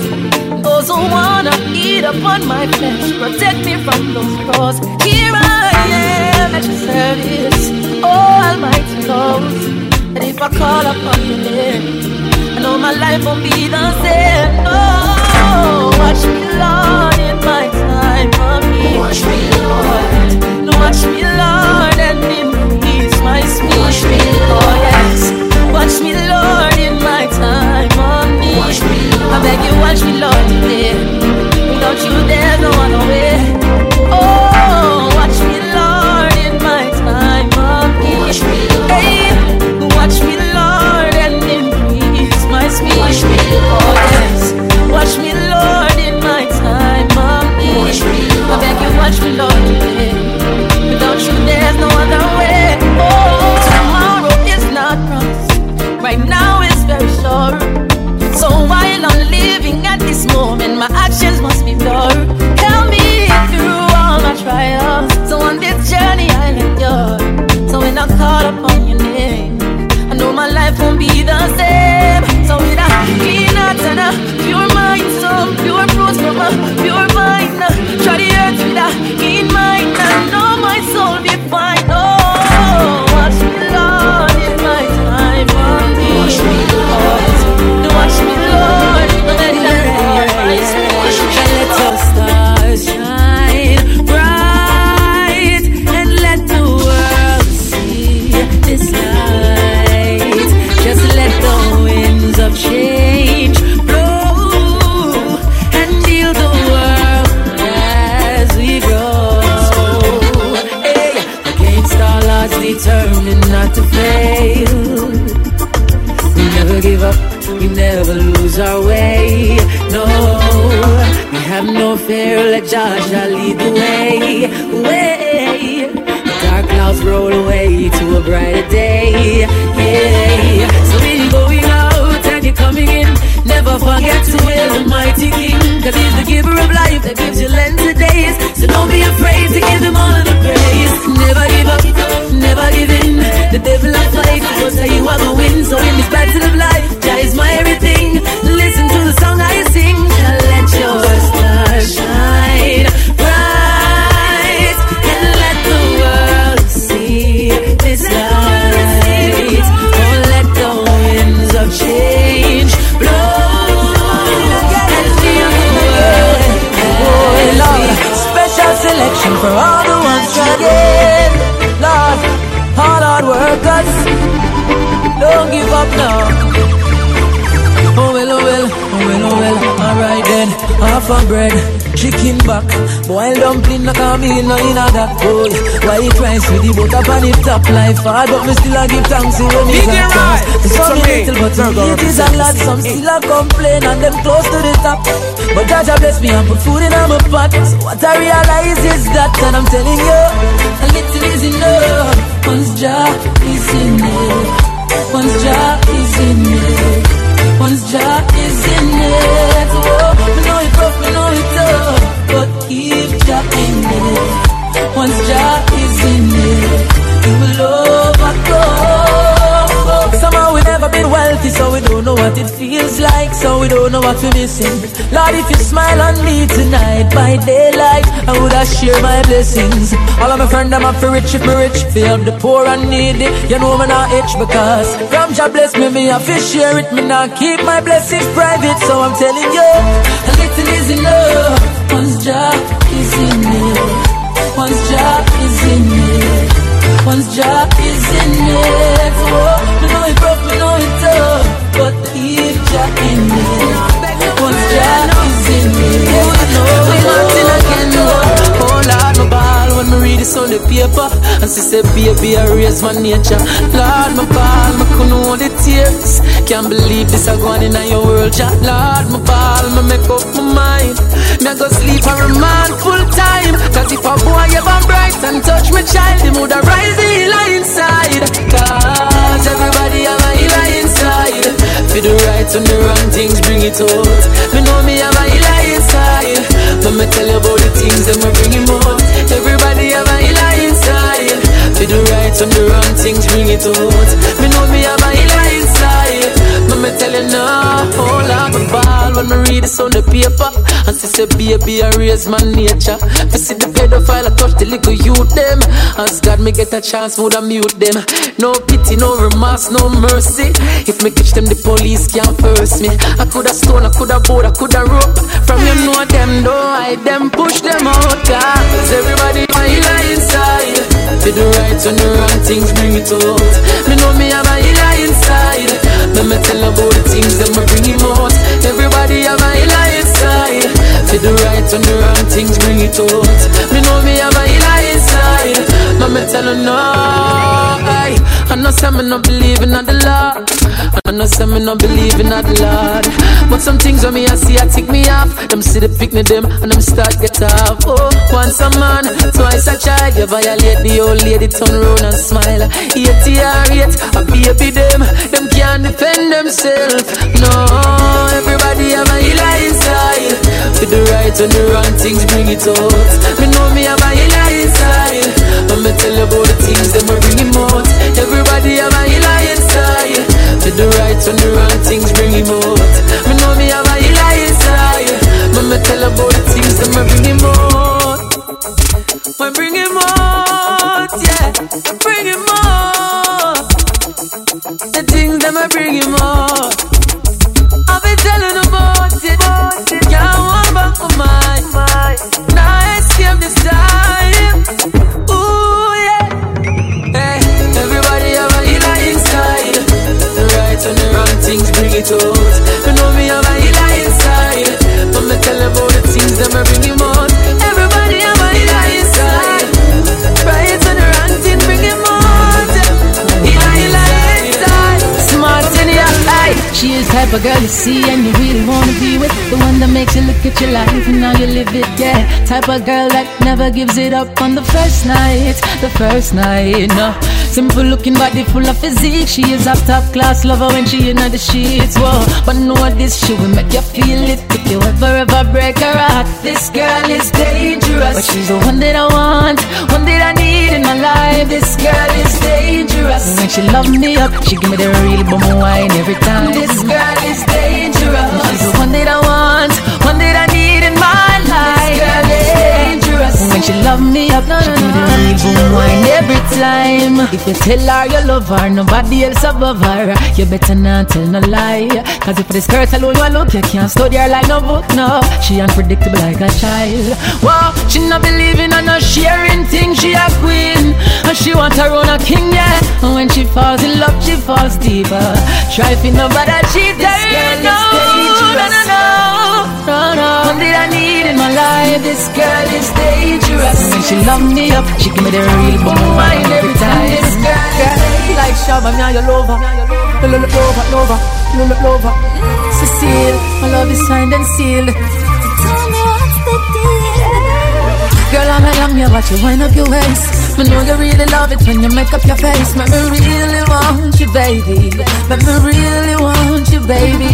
Those who wanna eat upon my flesh, protect me from those foes. Here I am at your service, oh Almighty knows And if I call upon your name, I know my life won't be the same. Oh, watch me, Lord, in my time of need. Watch me, Lord. Watch me, Lord, and increase my speed. Watch me, oh yes. Watch me, Lord, in my time of need. Watch me, Lord. I beg you, watch me, Lord, today. Without you, there's no other way. Pure mind, some pure fruits from a pure mind. Try the earth with a Jaja lead the way. Way. The dark clouds roll away to a brighter day. Yeah. So when going out and you're coming in, never forget to hail the mighty King. Cause he's the giver of life that gives you length of days. So don't be afraid to give him all of the praise. Never give up, never give in. The devil will fight, but say you are the win. So in this battle of life, for all the ones struggling. Lord, all hard workers, don't give up now. Oh well, oh well, oh well, oh well. Alright then, half a bread, chicken back, boiled dumpling like a meal, no in a that boy. White rice with the butter on the top, life hard, but me still a give thanks to when Big got right. It's Some a me. little, but it is a lot. Some still a complain and them close to the top. But Jaja bless me and put food in my pot. So what I realize is that, and I'm telling you, a little is enough. Once Jah is in it, once Jah is in it, know what it feels like, so we don't know what we're missing. Lord, if you smile on me tonight by daylight, I would I share my blessings. All of my friends, I'm up for rich, if me rich, feel the poor and needy. You know me not itch because from God bless me, me have to share it. Me not keep my blessings private, so I'm telling you, a little is enough. One's job is in it. One's job is in it. One's job is in it. Paper. And she said, baby, I raise my nature. Lord, my ball, my couldn't hold the tears. Can't believe this, I going in your world, ja. Lord, my ball, my make up my mind. Me go sleep for a man full time. Cause if a boy ever bright and touch my child, he would rise the hill inside. Cause everybody have a healer inside. For the right and the wrong things, bring it out. Me know me have a healer inside. But me tell you about the things that me bring him out. And the wrong things, bring it out. Me know me have a. But me tell you now, hold up a ball when me read this on the paper. And she say, baby, I raise my nature. Me see the pedophile, I touch the little youth them. As God me get a chance, would I mute them? No pity, no remorse, no mercy. If me catch them, the police can't first me. I coulda stone, I coulda board, I coulda rope. From you know them, don't hide them, push them out. Cause everybody my inside. For the right and the wrong things, bring it out. Me know me have a healer inside. Let me tell about the things that me bring him out. Everybody have a healer inside. For the right and the wrong things, bring it out. Me know me have a healer inside. Let me tell her no. I know some me not believe in the Lord. I know some me not believe in the Lord. But some things when me I see I take me off. Them see the picnic them and them start get off. Oh, once a man, twice a child. You violate the old lady, turn around and smile. Or eight, a baby them. Them can't defend themselves. No, everybody have a healer inside. With the right and the wrong things, bring it out. Me know me have a healer. Let me tell you about the things that me bring him out. Everybody have a healer inside. For the right and the wrong things, bring him out. Me know me have a healer inside. Let me tell you about the things that me bring him out. Me bring him out, yeah. Bring him out. The things that me bring him out. I've been telling about it. Can't hold back my mind. Now escape this time. Ooh, type of girl you see and you really wanna be with. The one that makes you look at your life and now you live it, yeah. Type of girl that never gives it up on the first night. The first night, no. Simple looking body full of physique. She is a top class lover when she in the sheets. Whoa, but know this she will make you feel it if you ever ever break her heart. This girl is dangerous, but she's the one that I want, one that I need in my life. This girl is dangerous. When she love me up, she give me the real bum wine every time. This girl is dangerous. She's the one that I want, When she love me up, she give me the real bum wine every time. If you tell her you love her, nobody else above her. You better not tell no lie. Cause if the skirt alone you look, you can't study her like no book, no. She unpredictable like a child. Whoa, she not believing and not sharing things. She a queen, and she want her own a king, yeah. And when she falls in love, she falls deeper. Try to nobody cheat her, no, no, no, no, no, no. One that I need in my life, this girl is dangerous. When she love me up, she give me the real bum wine every time. This girl, girl, Like Shabba, me and your lover. Lover, lover, lover, lover, lover. Cecile, my love is signed and sealed. Girl, I'm along you, watch you wind up your waist. Me know you really love it when you make up your face. Make me really want you, baby. Make me really want you, baby.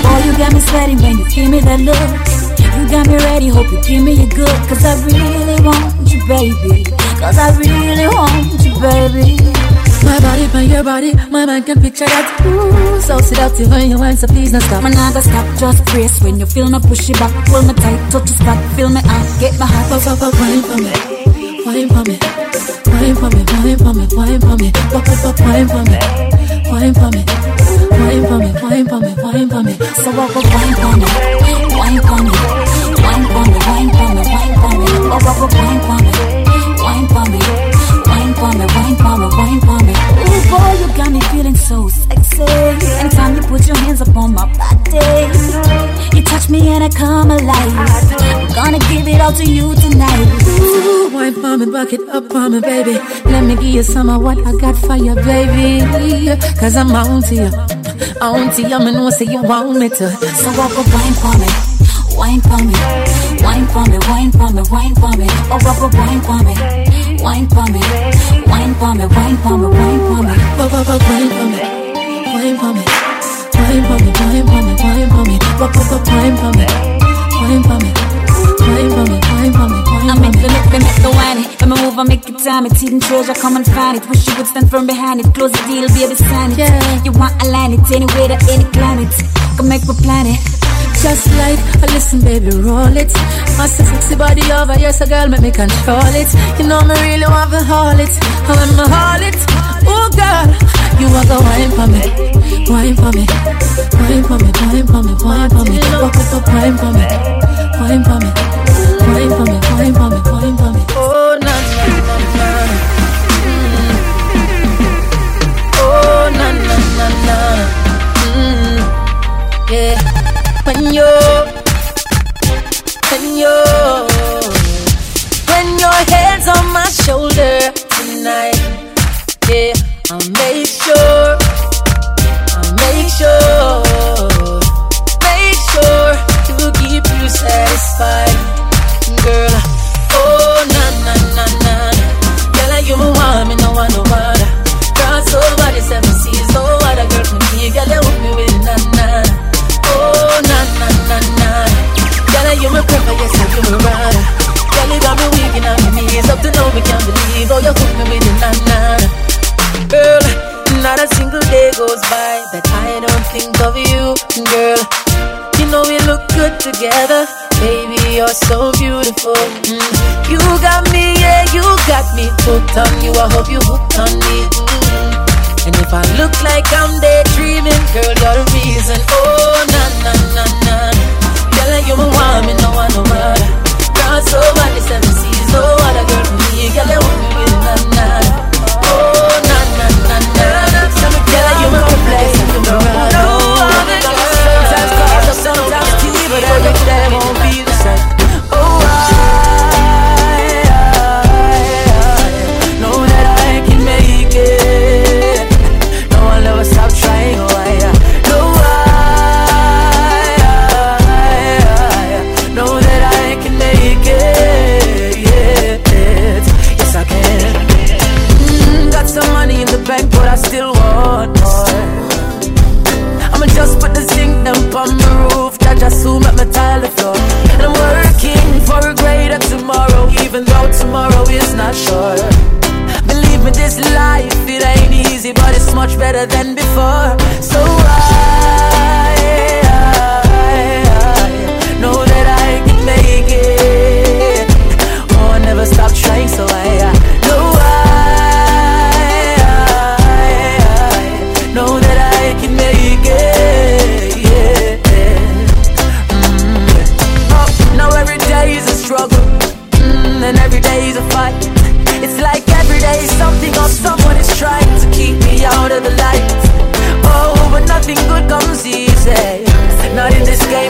Boy, you got me sweating when you give me that look. You got me ready, hope you give me a good. Cause I really want you, baby. Cause I really want you, baby. My body by your body, my mind can picture that. Ooh, so seductive when you want, so please don't stop. Man, I stop, just brace when you feel me push it back. Pull me tight, touch the spot, feel me out, get my heart. Pop, pop, pop, wine for me, wine for me, wine for me, wine for me, wine for me, pop, pop, pop, wine for me, wine for me, wine for me, wine for me, wine for me. So walk up, wine for me, wine for me, for me, wine for me, wine for me. Oh, up, wine for me, wine for me, wine for me, wine for me, wine for me. Ooh, boy, you got me feeling so sexy. Anytime you put your hands up on my body, you touch me and I come alive. Gonna give it out to you tonight. Ooh, wine for me, back it up on me, baby. Let me give you some of what I got for you, baby. Cause I'm on to you. On to you, me know say you want me to. So walk up, wine for me, wine for me, wine for me, wine for me, wine for me. Oh, up, wine for me, wine for me, wine for me, wine for me, wine for me. Wine for me, wine for me, wine for me, wine for me, wine for me, wine for me. Wine for me, wine for me, wine for me, wine for me, wine I for make me. the look, they make the whine it. When me wine for me, I'm in Philip, I'm in Stoanet, I'm a move, I make it time. It's hidden treasure, I come and find it. Wish you would stand firm behind it. Close the deal, baby, sign it. Yeah. You want a line it anywhere to any climate. Come make me plan it. Just like a listen, baby, roll it. My sexy body over here, so girl, make me control it. You know me really want to haul it. I want me haul it. Oh girl, you want to wine for me, wine for me, wine for me, wine for me, wine for me. Walk it up, wine for me, wine for me, wine for me, wine for me, wine for me. Oh na na na na. Mm. Oh na na na na. Mm. Yeah. When you, when you, when your head's on my shoulder tonight, yeah, I'll make sure, I'll make sure, make sure to keep you satisfied, prefer, you my rider. Girl, you got me and on my knees, up to now we can't believe, oh you hook me with the na na. Girl, not a single day goes by that I don't think of you, girl. You know we look good together, baby. You're so beautiful. Mm. You got me, yeah, you got me hooked on you. I hope you hooked on me. Mm. And if I look like I'm daydreaming, girl, you're the reason. Oh na na na na, you one, me no one no other. Cross over the seven seas, better than before. So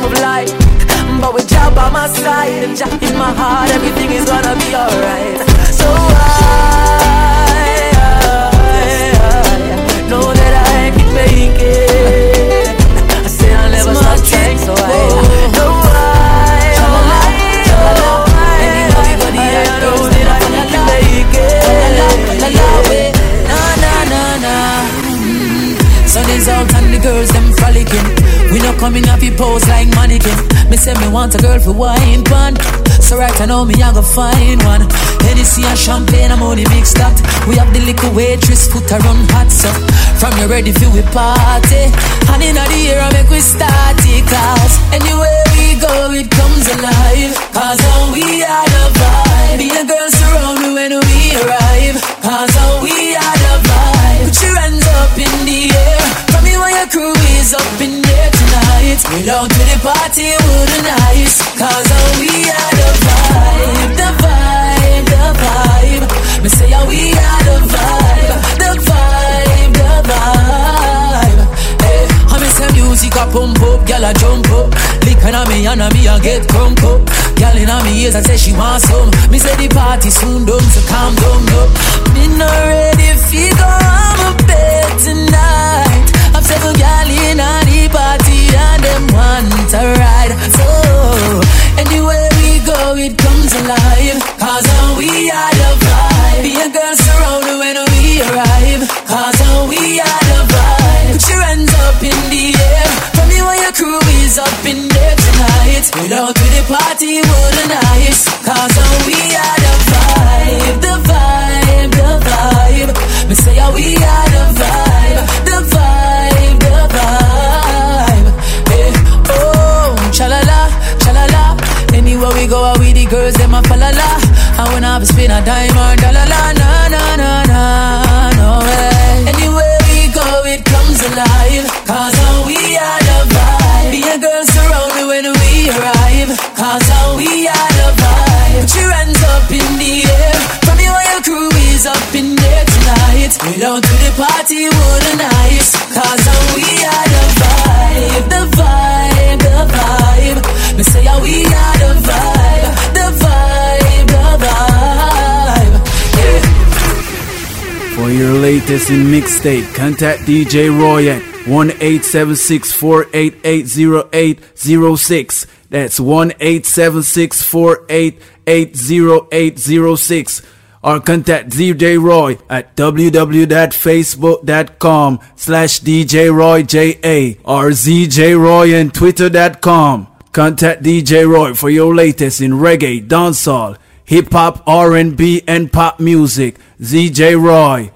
in of life. But with Jah by my side and Jah in my heart, everything is gonna be alright. So I, I know that I can make it. I say I'll never stop trying, so I know I, I, I I. Sun is out and the girls them frolicking. We not coming up in pose like mannequin. Me say me want a girl for wine pan. So right I know me I go find one. Hennessy and champagne I'm only mixed that. We have the little waitress foot run hot so. From you ready for we party. And in the air I make we start it cause anywhere we go it comes alive. Cause all we are the vibe. Me and girls surround me when we arrive. Cause tonight. We out to the party with the nice. Cause all we are the vibe. The vibe, the vibe. Me say how we are the vibe. The vibe, the vibe. Hey, I miss the music a pump up, gyal a jump up. Lick on me and me a get crunk up. Gyal in on me ears and say she wants some. Me say the party soon done, so calm down, no. Me not ready fi go on my bed tonight. I'm seven gal in on the party them want a ride. So anywhere we go, it comes alive. Cause uh, we are the vibe. Be a girl surrounded when we arrive. Cause uh, we are the vibe. Put your hands up in the air. Tell me why your crew is up in there tonight. Without to the party, wouldn't nice. Cause uh, we are the vibe. The vibe, the vibe. Me say uh, we are the vibe. The vibe, Anywhere we go, we the girls, them a falala. I wanna have a spin a dime or dollar, la, na, na, na, na, no way. Anywhere we go, it comes alive. Cause uh, we are the vibe. Be a girl surround me when we arrive. Cause uh, we are the vibe. Put your hands up in the air. Me why your crew is up in there tonight. We don't do the party, wouldn't nice. Cause uh, we are the vibe. The vibe, the vibe. Me say we are the vibe. The vibe, the vibe. Yeah. For your latest in mixtape, contact DJ Roy at 1 876 488 That's 1 876 488 Or contact DJ Roy at www.facebook.com slash DJ Roy JA or ZJ Roy and twitter.com. Contact DJ Roy for your latest in reggae, dancehall, hip hop, R&B, and pop music. ZJ Roy,